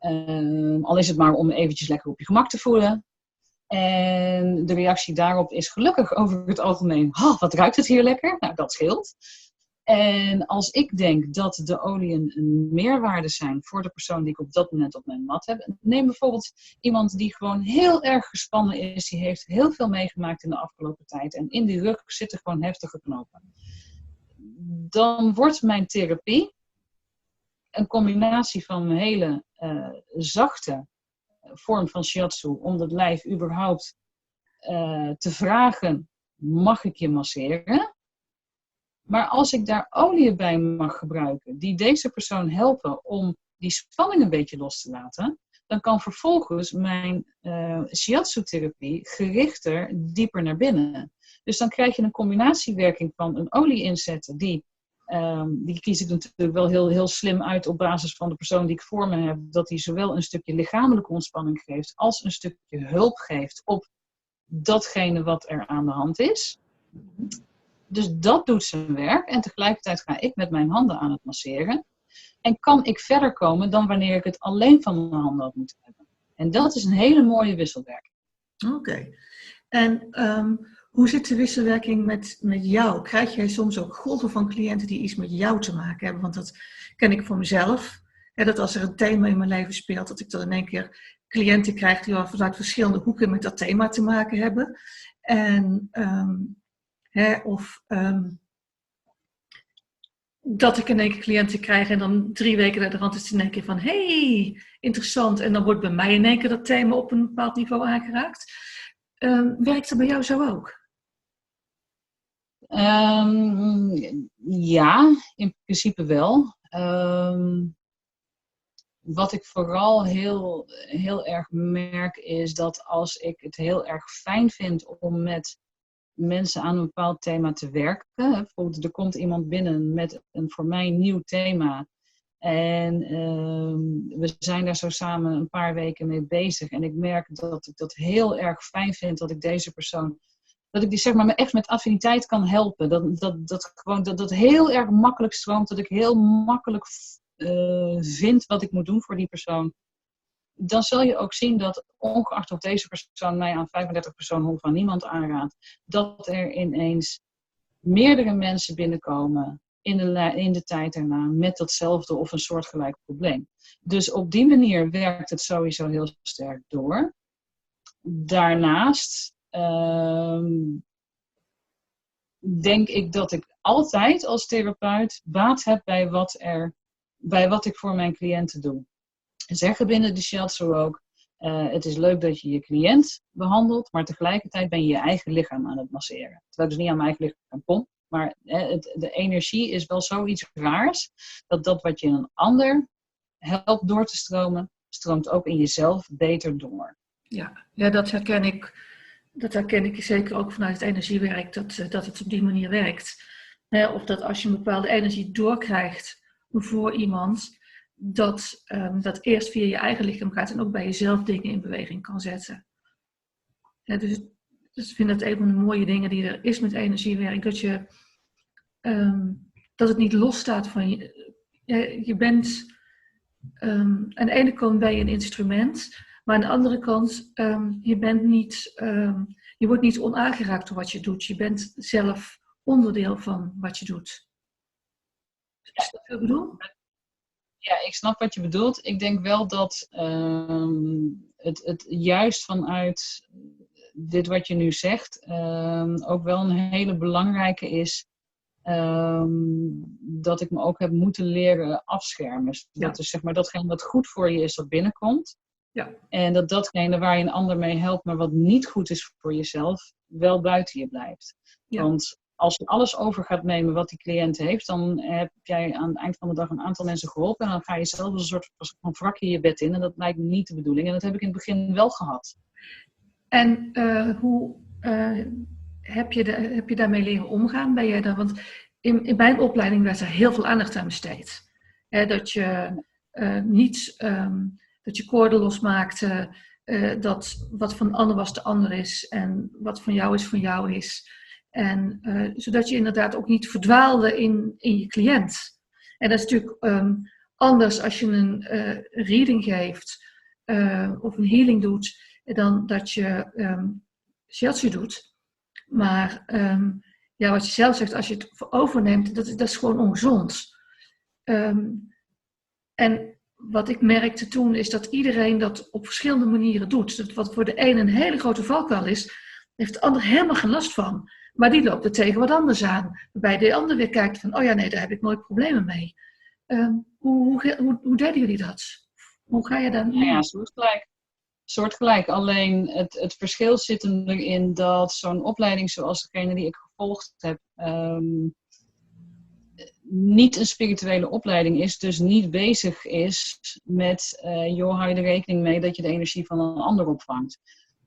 Uh, al is het maar om eventjes lekker op je gemak te voelen. En de reactie daarop is gelukkig over het algemeen, oh, wat ruikt het hier lekker? Nou, dat scheelt. En als ik denk dat de oliën een meerwaarde zijn voor de persoon die ik op dat moment op mijn mat heb. Neem bijvoorbeeld iemand die gewoon heel erg gespannen is. Die heeft heel veel meegemaakt in de afgelopen tijd. En in die rug zitten gewoon heftige knopen. Dan wordt mijn therapie een combinatie van een hele uh, zachte vorm van shiatsu. Om dat lijf überhaupt uh, te vragen, mag ik je masseren? Maar als ik daar olie bij mag gebruiken, die deze persoon helpen om die spanning een beetje los te laten, dan kan vervolgens mijn uh, shiatsu-therapie gerichter dieper naar binnen. Dus dan krijg je een combinatiewerking van een olie inzetten, die, um, die kies ik natuurlijk wel heel, heel slim uit op basis van de persoon die ik voor me heb, dat die zowel een stukje lichamelijke ontspanning geeft, als een stukje hulp geeft op datgene wat er aan de hand is. Dus dat doet zijn werk. En tegelijkertijd ga ik met mijn handen aan het masseren. En kan ik verder komen dan wanneer ik het alleen van mijn handen had moeten hebben. En dat is een hele mooie wisselwerking. Oké. En ehm, hoe zit de wisselwerking met, met jou? Krijg jij soms ook golven van cliënten die iets met jou te maken hebben? Want dat ken ik voor mezelf. Hè, dat als er een thema in mijn leven speelt, dat ik dan in één keer cliënten krijg die al vanuit verschillende hoeken met dat thema te maken hebben. En um, Hè, of um, dat ik in één keer cliënten krijg en dan drie weken naar de rand is in één keer van hey, interessant. En dan wordt bij mij in één keer dat thema op een bepaald niveau aangeraakt. Um, werkt dat bij jou zo ook? Um, ja, in principe wel. Wat ik vooral heel, heel erg merk is dat als ik het heel erg fijn vind om met mensen aan een bepaald thema te werken. Bijvoorbeeld, er komt iemand binnen met een voor mij nieuw thema. En uh, we zijn daar zo samen een paar weken mee bezig. En ik merk dat ik dat heel erg fijn vind dat ik deze persoon. Dat ik die zeg maar echt met affiniteit kan helpen. Dat, dat, dat, gewoon, dat, dat heel erg makkelijk stroomt. Dat ik heel makkelijk uh, vind wat ik moet doen voor die persoon dan zul je ook zien dat, ongeacht of deze persoon mij aan 35 personen of aan niemand aanraadt, dat er ineens meerdere mensen binnenkomen in de, in de tijd daarna met datzelfde of een soortgelijk probleem. Dus op die manier werkt het sowieso heel sterk door. Daarnaast ehm, denk ik dat ik altijd als therapeut baat heb bij wat, er, bij wat ik voor mijn cliënten doe zeggen binnen de shiatsu ook, uh, het is leuk dat je je cliënt behandelt, maar tegelijkertijd ben je je eigen lichaam aan het masseren. Terwijl ik dus niet aan mijn eigen lichaam kom, maar het, de energie is wel zoiets raars, dat dat wat je een ander helpt door te stromen, stroomt ook in jezelf beter door. Ja, ja dat herken ik. Dat herken ik zeker ook vanuit het energiewerk, dat, eh, dat het op die manier werkt. Of dat als je een bepaalde energie doorkrijgt voor iemand, dat um, dat eerst via je eigen lichaam gaat en ook bij jezelf dingen in beweging kan zetten. dus, dus ik vind dat een van de mooie dingen die er is met energiewerk, dat, je, um, dat het niet losstaat van je. Je, je bent, um, aan de ene kant ben je een instrument, maar aan de andere kant, je, bent niet, je wordt niet onaangeraakt door wat je doet. Je bent zelf onderdeel van wat je doet. Is dat wat ik bedoel? Ja, ik snap wat je bedoelt. Ik denk wel dat ehm, het, het juist vanuit dit wat je nu zegt ehm, ook wel een hele belangrijke is. Ehm, dat ik me ook heb moeten leren afschermen. Dat is zeg maar datgene wat goed voor je is, dat binnenkomt. Ja. En dat datgene waar je een ander mee helpt, maar wat niet goed is voor jezelf, wel buiten je blijft. Ja. Want als je alles over gaat nemen wat die cliënt heeft, dan heb jij aan het eind van de dag een aantal mensen geholpen. En dan ga je zelf een soort van wrakje je bed in. En dat lijkt me niet de bedoeling. En dat heb ik in het begin wel gehad. En uh, hoe uh, heb, je de, heb je daarmee leren omgaan? Ben je daar, want in, mijn opleiding werd er heel veel aandacht aan besteed. dat je uh, niet um, dat je koorden losmaakte. dat wat van de ander was de ander is. En wat van jou is van jou is. En uh, zodat je inderdaad ook niet verdwaalde in, in je cliënt. En dat is natuurlijk um, anders als je een uh, reading geeft uh, of een healing doet, dan dat je um, shiatsu doet. Maar um, ja, wat je zelf zegt, als je het overneemt, dat, dat is gewoon ongezond. Ehm, en wat ik merkte toen is dat iedereen dat op verschillende manieren doet. Dat wat voor de een een hele grote valkuil is, heeft de ander helemaal geen last van. Maar die loopt er tegen wat anders aan. Waarbij de ander weer kijkt van, oh ja, nee, daar heb ik nooit problemen mee. Ehm, hoe, hoe, hoe, hoe, deden jullie dat? Hoe ga je dan? Nou ja, soortgelijk. Soortgelijk. Alleen het, het verschil zit erin dat zo'n opleiding zoals degene die ik gevolgd heb, ehm, niet een spirituele opleiding is, dus niet bezig is met, uh, joh, hou je er rekening mee dat je de energie van een ander opvangt.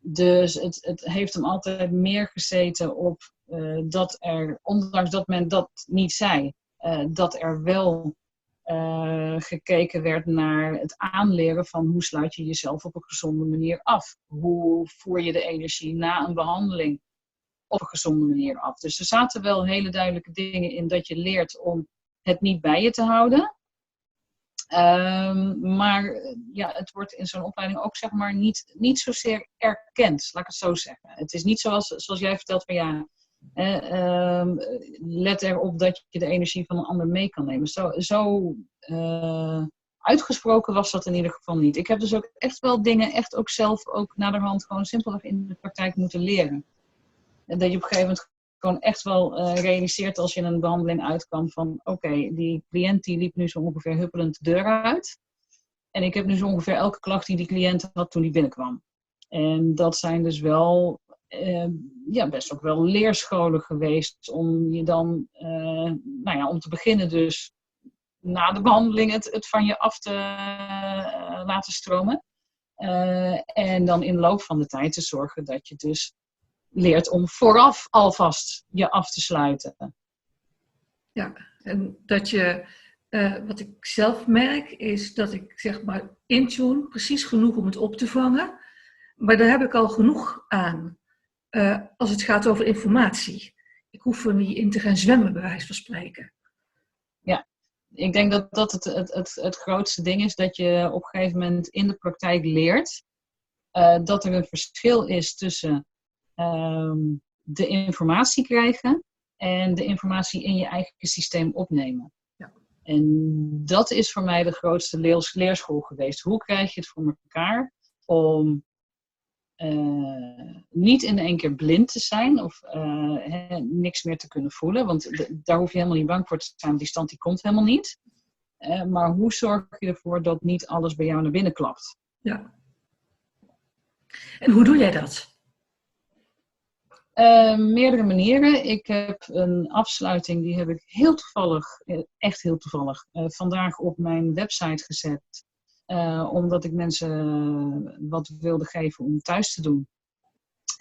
Dus het, het heeft hem altijd meer gezeten op uh, dat er, ondanks dat men dat niet zei, uh, dat er wel uh, gekeken werd naar het aanleren van hoe sluit je jezelf op een gezonde manier af. Hoe voer je de energie na een behandeling op een gezonde manier af. Dus er zaten wel hele duidelijke dingen in dat je leert om het niet bij je te houden. Um, maar ja, het wordt in zo'n opleiding ook zeg maar niet, niet zozeer erkend, laat ik het zo zeggen. Het is niet zoals, zoals jij vertelt van ja, eh, let erop dat je de energie van een ander mee kan nemen. Zo, zo uh, uitgesproken was dat in ieder geval niet. Ik heb dus ook echt wel dingen echt ook zelf ook naderhand gewoon simpelweg in de praktijk moeten leren. En dat je op een gegeven moment gewoon echt wel uh, realiseert als je in een behandeling uitkwam van oké, die cliënt die liep nu zo ongeveer huppelend de deur uit. En ik heb nu zo ongeveer elke klacht die die cliënt had toen die binnenkwam. En dat zijn dus wel uh, ja, best ook wel leerscholen geweest om je dan, uh, nou ja, om te beginnen dus na de behandeling het, het van je af te uh, laten stromen. en dan in de loop van de tijd te zorgen dat je dus leert om vooraf alvast je af te sluiten. Ja, en dat je, wat ik zelf merk, is dat ik zeg maar intune precies genoeg om het op te vangen. Maar daar heb ik al genoeg aan. Uh, als het gaat over informatie. Ik hoef er niet in te gaan zwemmen, bij wijze van spreken. Ja, ik denk dat dat het, het, het, het grootste ding is, dat je op een gegeven moment in de praktijk leert uh, dat er een verschil is tussen uh, de informatie krijgen en de informatie in je eigen systeem opnemen. Ja. En dat is voor mij de grootste leerschool geweest. Hoe krijg je het voor elkaar om uh, niet in één keer blind te zijn of uh, niks meer te kunnen voelen. Want daar hoef je helemaal niet bang voor te zijn, die stand die komt helemaal niet. Uh, maar hoe zorg je ervoor dat niet alles bij jou naar binnen klapt? Ja. En hoe doe jij dat? Meerdere manieren. Ik heb een afsluiting, die heb ik heel toevallig, echt heel toevallig, vandaag op mijn website gezet. Uh, omdat ik mensen wat wilde geven om thuis te doen.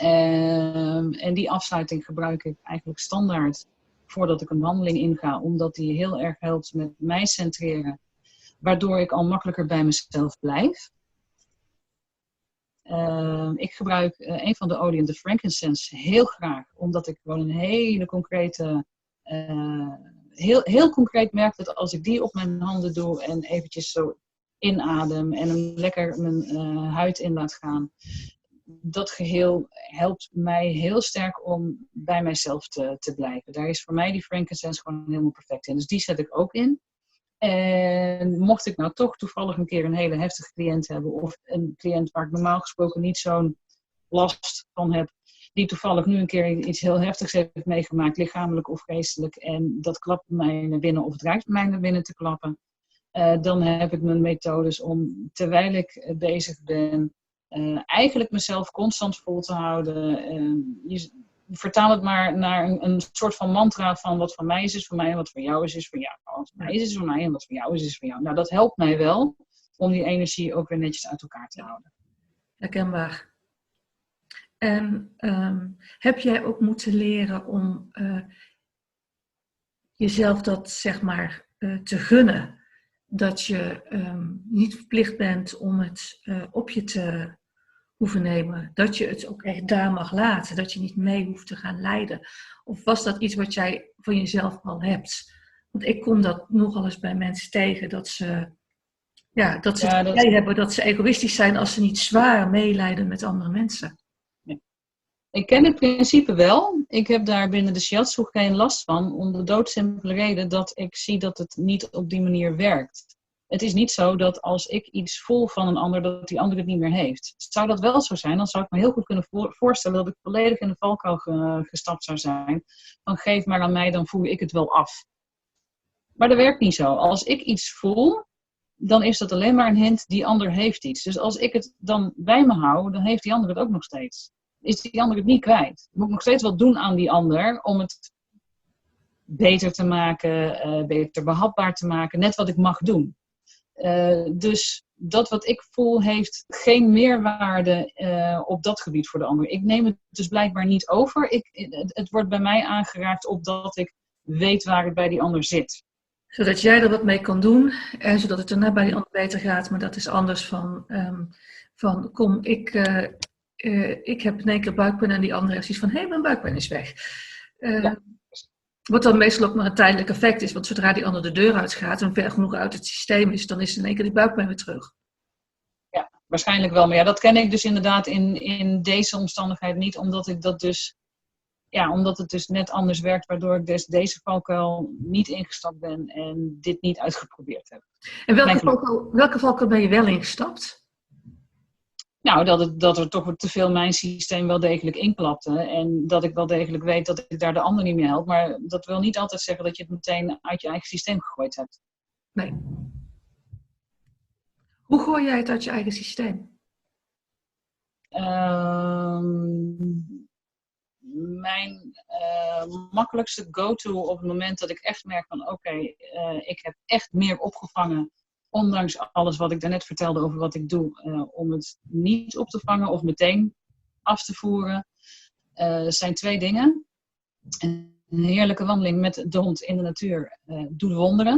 Uh, en die afsluiting gebruik ik eigenlijk standaard voordat ik een wandeling inga, omdat die heel erg helpt met mij centreren, waardoor ik al makkelijker bij mezelf blijf. Uh, ik gebruik uh, een van de oliën, de frankincense, heel graag, omdat ik gewoon een hele concrete, uh, heel, heel concreet merk dat als ik die op mijn handen doe en eventjes zo inadem en hem lekker mijn uh, huid in laat gaan. Dat geheel helpt mij heel sterk om bij mijzelf te, te blijven. Daar is voor mij die frankincense gewoon helemaal perfect in. Dus die zet ik ook in. En mocht ik nou toch toevallig een keer een hele heftige cliënt hebben, of een cliënt waar ik normaal gesproken niet zo'n last van heb, die toevallig nu een keer iets heel heftigs heeft meegemaakt, lichamelijk of geestelijk, en dat klapt mij naar binnen of rijdt mij naar binnen te klappen, uh, dan heb ik mijn methodes om, terwijl ik bezig ben, uh, eigenlijk mezelf constant vol te houden. Uh, je, vertaal het maar naar een, een, soort van mantra van wat van mij is, is voor mij en wat voor jou is, is voor jou. Wat voor mij is, is voor mij en wat voor jou is, is voor jou. Nou, dat helpt mij wel om die energie ook weer netjes uit elkaar te houden. Herkenbaar. En um, heb jij ook moeten leren om jezelf dat, zeg maar, te gunnen? dat je um, niet verplicht bent om het uh, op je te hoeven nemen. Dat je het ook echt daar mag laten. Dat je niet mee hoeft te gaan leiden. Of was dat iets wat jij van jezelf al hebt? Want ik kom dat nogal eens bij mensen tegen. Dat ze, ja, dat ze ja, het idee hebben dat ze egoïstisch zijn als ze niet zwaar meeleiden met andere mensen. Ik ken het principe wel. Ik heb daar binnen de shiatsu geen last van, om de doodsimpele reden dat ik zie dat het niet op die manier werkt. Het is niet zo dat als ik iets voel van een ander, dat die ander het niet meer heeft. Zou dat wel zo zijn, dan zou ik me heel goed kunnen voorstellen dat ik volledig in de valkuil gestapt zou zijn. Van geef maar aan mij, dan voel ik het wel af. Maar dat werkt niet zo. Als ik iets voel, dan is dat alleen maar een hint, die ander heeft iets. Dus als ik het dan bij me hou, dan heeft die ander het ook nog steeds. Is die ander het niet kwijt. Ik moet nog steeds wat doen aan die ander om het beter te maken, uh, beter behapbaar te maken. Net wat ik mag doen. Uh, dus dat wat ik voel heeft geen meerwaarde uh, op dat gebied voor de ander. Ik neem het dus blijkbaar niet over. Ik, het, het wordt bij mij aangeraakt opdat ik weet waar het bij die ander zit zodat jij er wat mee kan doen en zodat het daarna bij die ander beter gaat. Maar dat is anders van, um, van kom, ik, uh, uh, ik heb in één keer buikpijn en die andere heeft zoiets van, hé, hey, mijn buikpijn is weg. Ja. Wat dan meestal ook maar een tijdelijk effect is, want zodra die ander de deur uitgaat en ver genoeg uit het systeem is, dan is in één keer die buikpijn weer terug. Ja, waarschijnlijk wel. Maar ja, dat ken ik dus inderdaad in, in deze omstandigheid niet, omdat ik dat dus ja, omdat het dus net anders werkt, waardoor ik dus deze valkuil niet ingestapt ben en dit niet uitgeprobeerd heb. En welke valkuil, welke valkuil ben je wel ingestapt? Nou, dat, het, dat er toch te veel mijn systeem wel degelijk inklapte. En dat ik wel degelijk weet dat ik daar de ander niet meer help. Maar dat wil niet altijd zeggen dat je het meteen uit je eigen systeem gegooid hebt. Nee. Hoe gooi jij het uit je eigen systeem? Um, mijn uh, makkelijkste go-to op het moment dat ik echt merk van oké, uh, ik heb echt meer opgevangen, ondanks alles wat ik daarnet vertelde over wat ik doe, uh, om het niet op te vangen of meteen af te voeren. Er zijn twee dingen. Een heerlijke wandeling met de hond in de natuur doet wonderen.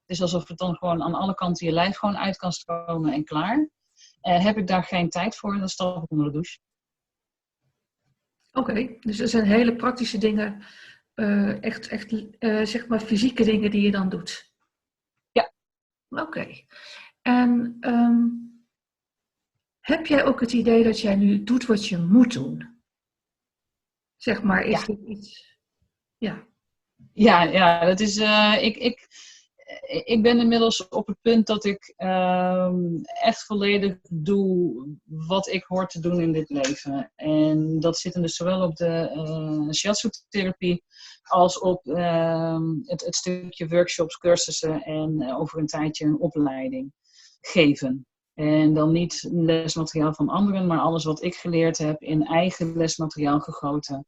Het is alsof het dan gewoon aan alle kanten je lijf gewoon uit kan stromen en klaar. heb ik daar geen tijd voor, dan stap ik onder de douche. Oké, dus er zijn hele praktische dingen, uh, echt, echt uh, zeg maar fysieke dingen die je dan doet. Oké. En um, heb jij ook het idee dat jij nu doet wat je moet doen? Zeg maar, is ja. dit iets. Ja. Ja, ja, dat is. Uh, ik, ik, ik ben inmiddels op het punt dat ik uh, echt volledig doe wat ik hoor te doen in dit leven. En dat zit dus zowel op de uh, shiatsu-therapie als op uh, het, het, stukje workshops, cursussen en uh, over een tijdje een opleiding geven. En dan niet lesmateriaal van anderen, maar alles wat ik geleerd heb in eigen lesmateriaal gegoten.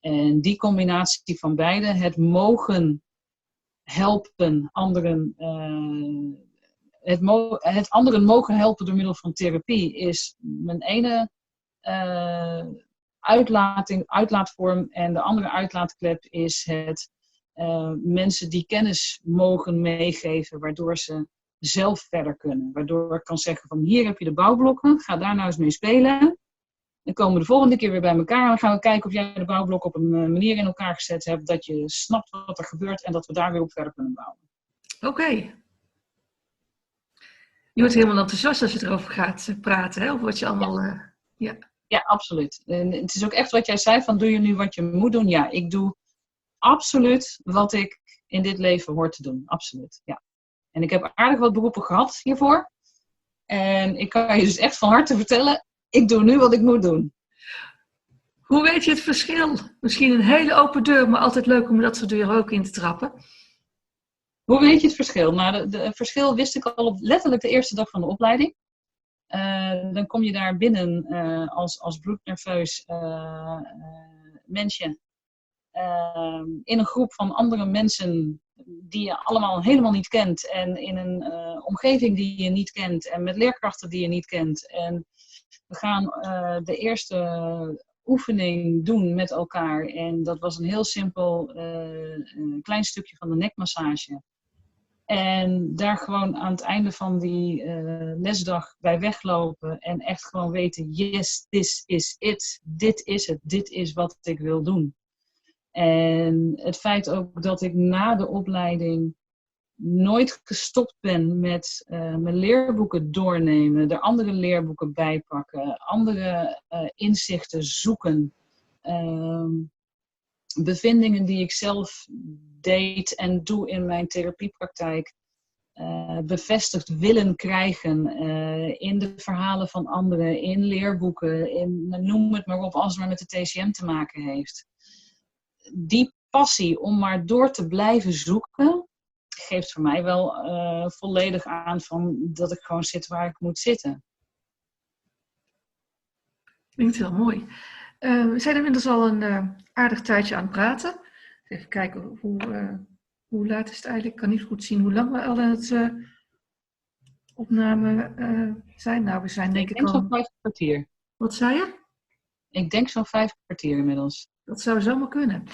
En die combinatie van beide, het mogen helpen anderen. Uh, het, het, anderen mogen helpen door middel van therapie is mijn ene uh, uitlating, uitlaatvorm. En de andere uitlaatklep is het uh, mensen die kennis mogen meegeven, waardoor ze zelf verder kunnen. Waardoor ik kan zeggen van hier heb je de bouwblokken, ga daar nou eens mee spelen. Dan komen we de volgende keer weer bij elkaar en dan gaan we kijken of jij de bouwblok op een eh, manier in elkaar gezet hebt dat je snapt wat er gebeurt en dat we daar weer op verder kunnen bouwen. Oké. Je wordt helemaal enthousiast als je erover gaat eh, praten, hè? Of wat je allemaal. Ja. Uh, ja. ja, absoluut. En het is ook echt wat jij zei: van doe je nu wat je moet doen? Ja, ik doe absoluut wat ik in dit leven hoor te doen. Absoluut. Ja. En ik heb aardig wat beroepen gehad hiervoor. En ik kan je dus echt van harte vertellen: ik doe nu wat ik moet doen. Hoe weet je het verschil? Misschien een hele open deur, maar altijd leuk om dat soort deuren ook in te trappen. Hoe weet je het verschil? Nou, het verschil wist ik al op letterlijk de eerste dag van de opleiding. Uh, dan kom je daar binnen uh, als, als bloednerveus uh, mensje. in een groep van andere mensen die je allemaal helemaal niet kent. En in een omgeving die je niet kent. En met leerkrachten die je niet kent. En we gaan uh, de eerste oefening doen met elkaar. En dat was een heel simpel uh, een klein stukje van de nekmassage. En daar gewoon aan het einde van die uh, lesdag bij weglopen en echt gewoon weten: yes, this is it. Dit is het. Dit is wat ik wil doen. En het feit ook dat ik na de opleiding nooit gestopt ben met uh, mijn leerboeken doornemen, er andere leerboeken bijpakken, andere uh, inzichten zoeken. ehm, bevindingen die ik zelf deed en doe in mijn therapiepraktijk uh, bevestigd willen krijgen in de verhalen van anderen, in leerboeken, noem het maar op, als het maar met de TCM te maken heeft. Die passie om maar door te blijven zoeken, geeft voor mij wel uh, volledig aan van dat ik gewoon zit waar ik moet zitten. Klinkt heel mooi. we zijn inmiddels al een aardig tijdje aan het praten. Even kijken hoe, hoe laat is het eigenlijk? Ik kan niet goed zien hoe lang we al aan het opname zijn. Nou, we zijn denk ik, ik denk zo'n vijf kwartier. Wat zei je? Ik denk zo'n vijf kwartier inmiddels. Dat zou zomaar kunnen.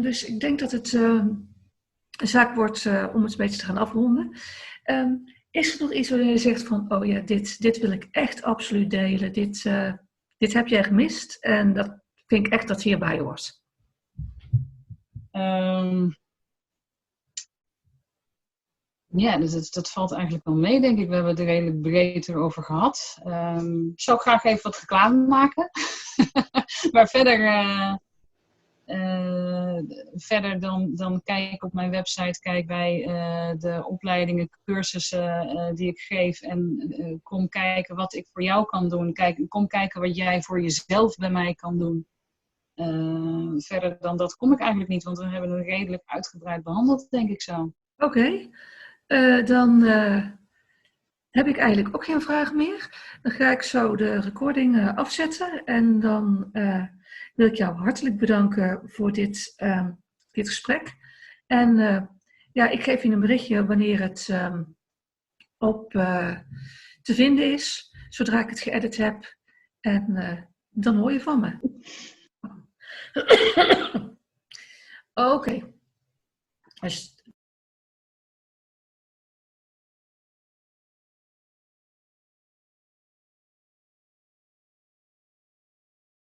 Dus ik denk dat het zaak wordt om het een beetje te gaan afronden. Ehm, is er nog iets waar je zegt van, oh ja, dit, dit wil ik echt absoluut delen. Dit, dit heb jij gemist en dat vind ik echt dat hierbij hoort. Um, ja, dus dat, valt eigenlijk wel mee, denk ik. We hebben het er redelijk breed erover gehad. Um, ik zou graag even wat reclame maken. maar verder, uh, verder dan, dan kijk op mijn website, kijk bij uh, de opleidingen, cursussen die ik geef. En kom kijken wat ik voor jou kan doen. Kijk, kom kijken wat jij voor jezelf bij mij kan doen. verder dan dat kom ik eigenlijk niet, want we hebben het redelijk uitgebreid behandeld, denk ik zo. Oké. Dan heb ik eigenlijk ook geen vragen meer. Dan ga ik zo de recording afzetten. En dan wil ik jou hartelijk bedanken voor dit, ehm, dit gesprek. En ja, ik geef je een berichtje wanneer het um, op te vinden is. Zodra ik het geëdit heb. En dan hoor je van me. Oké.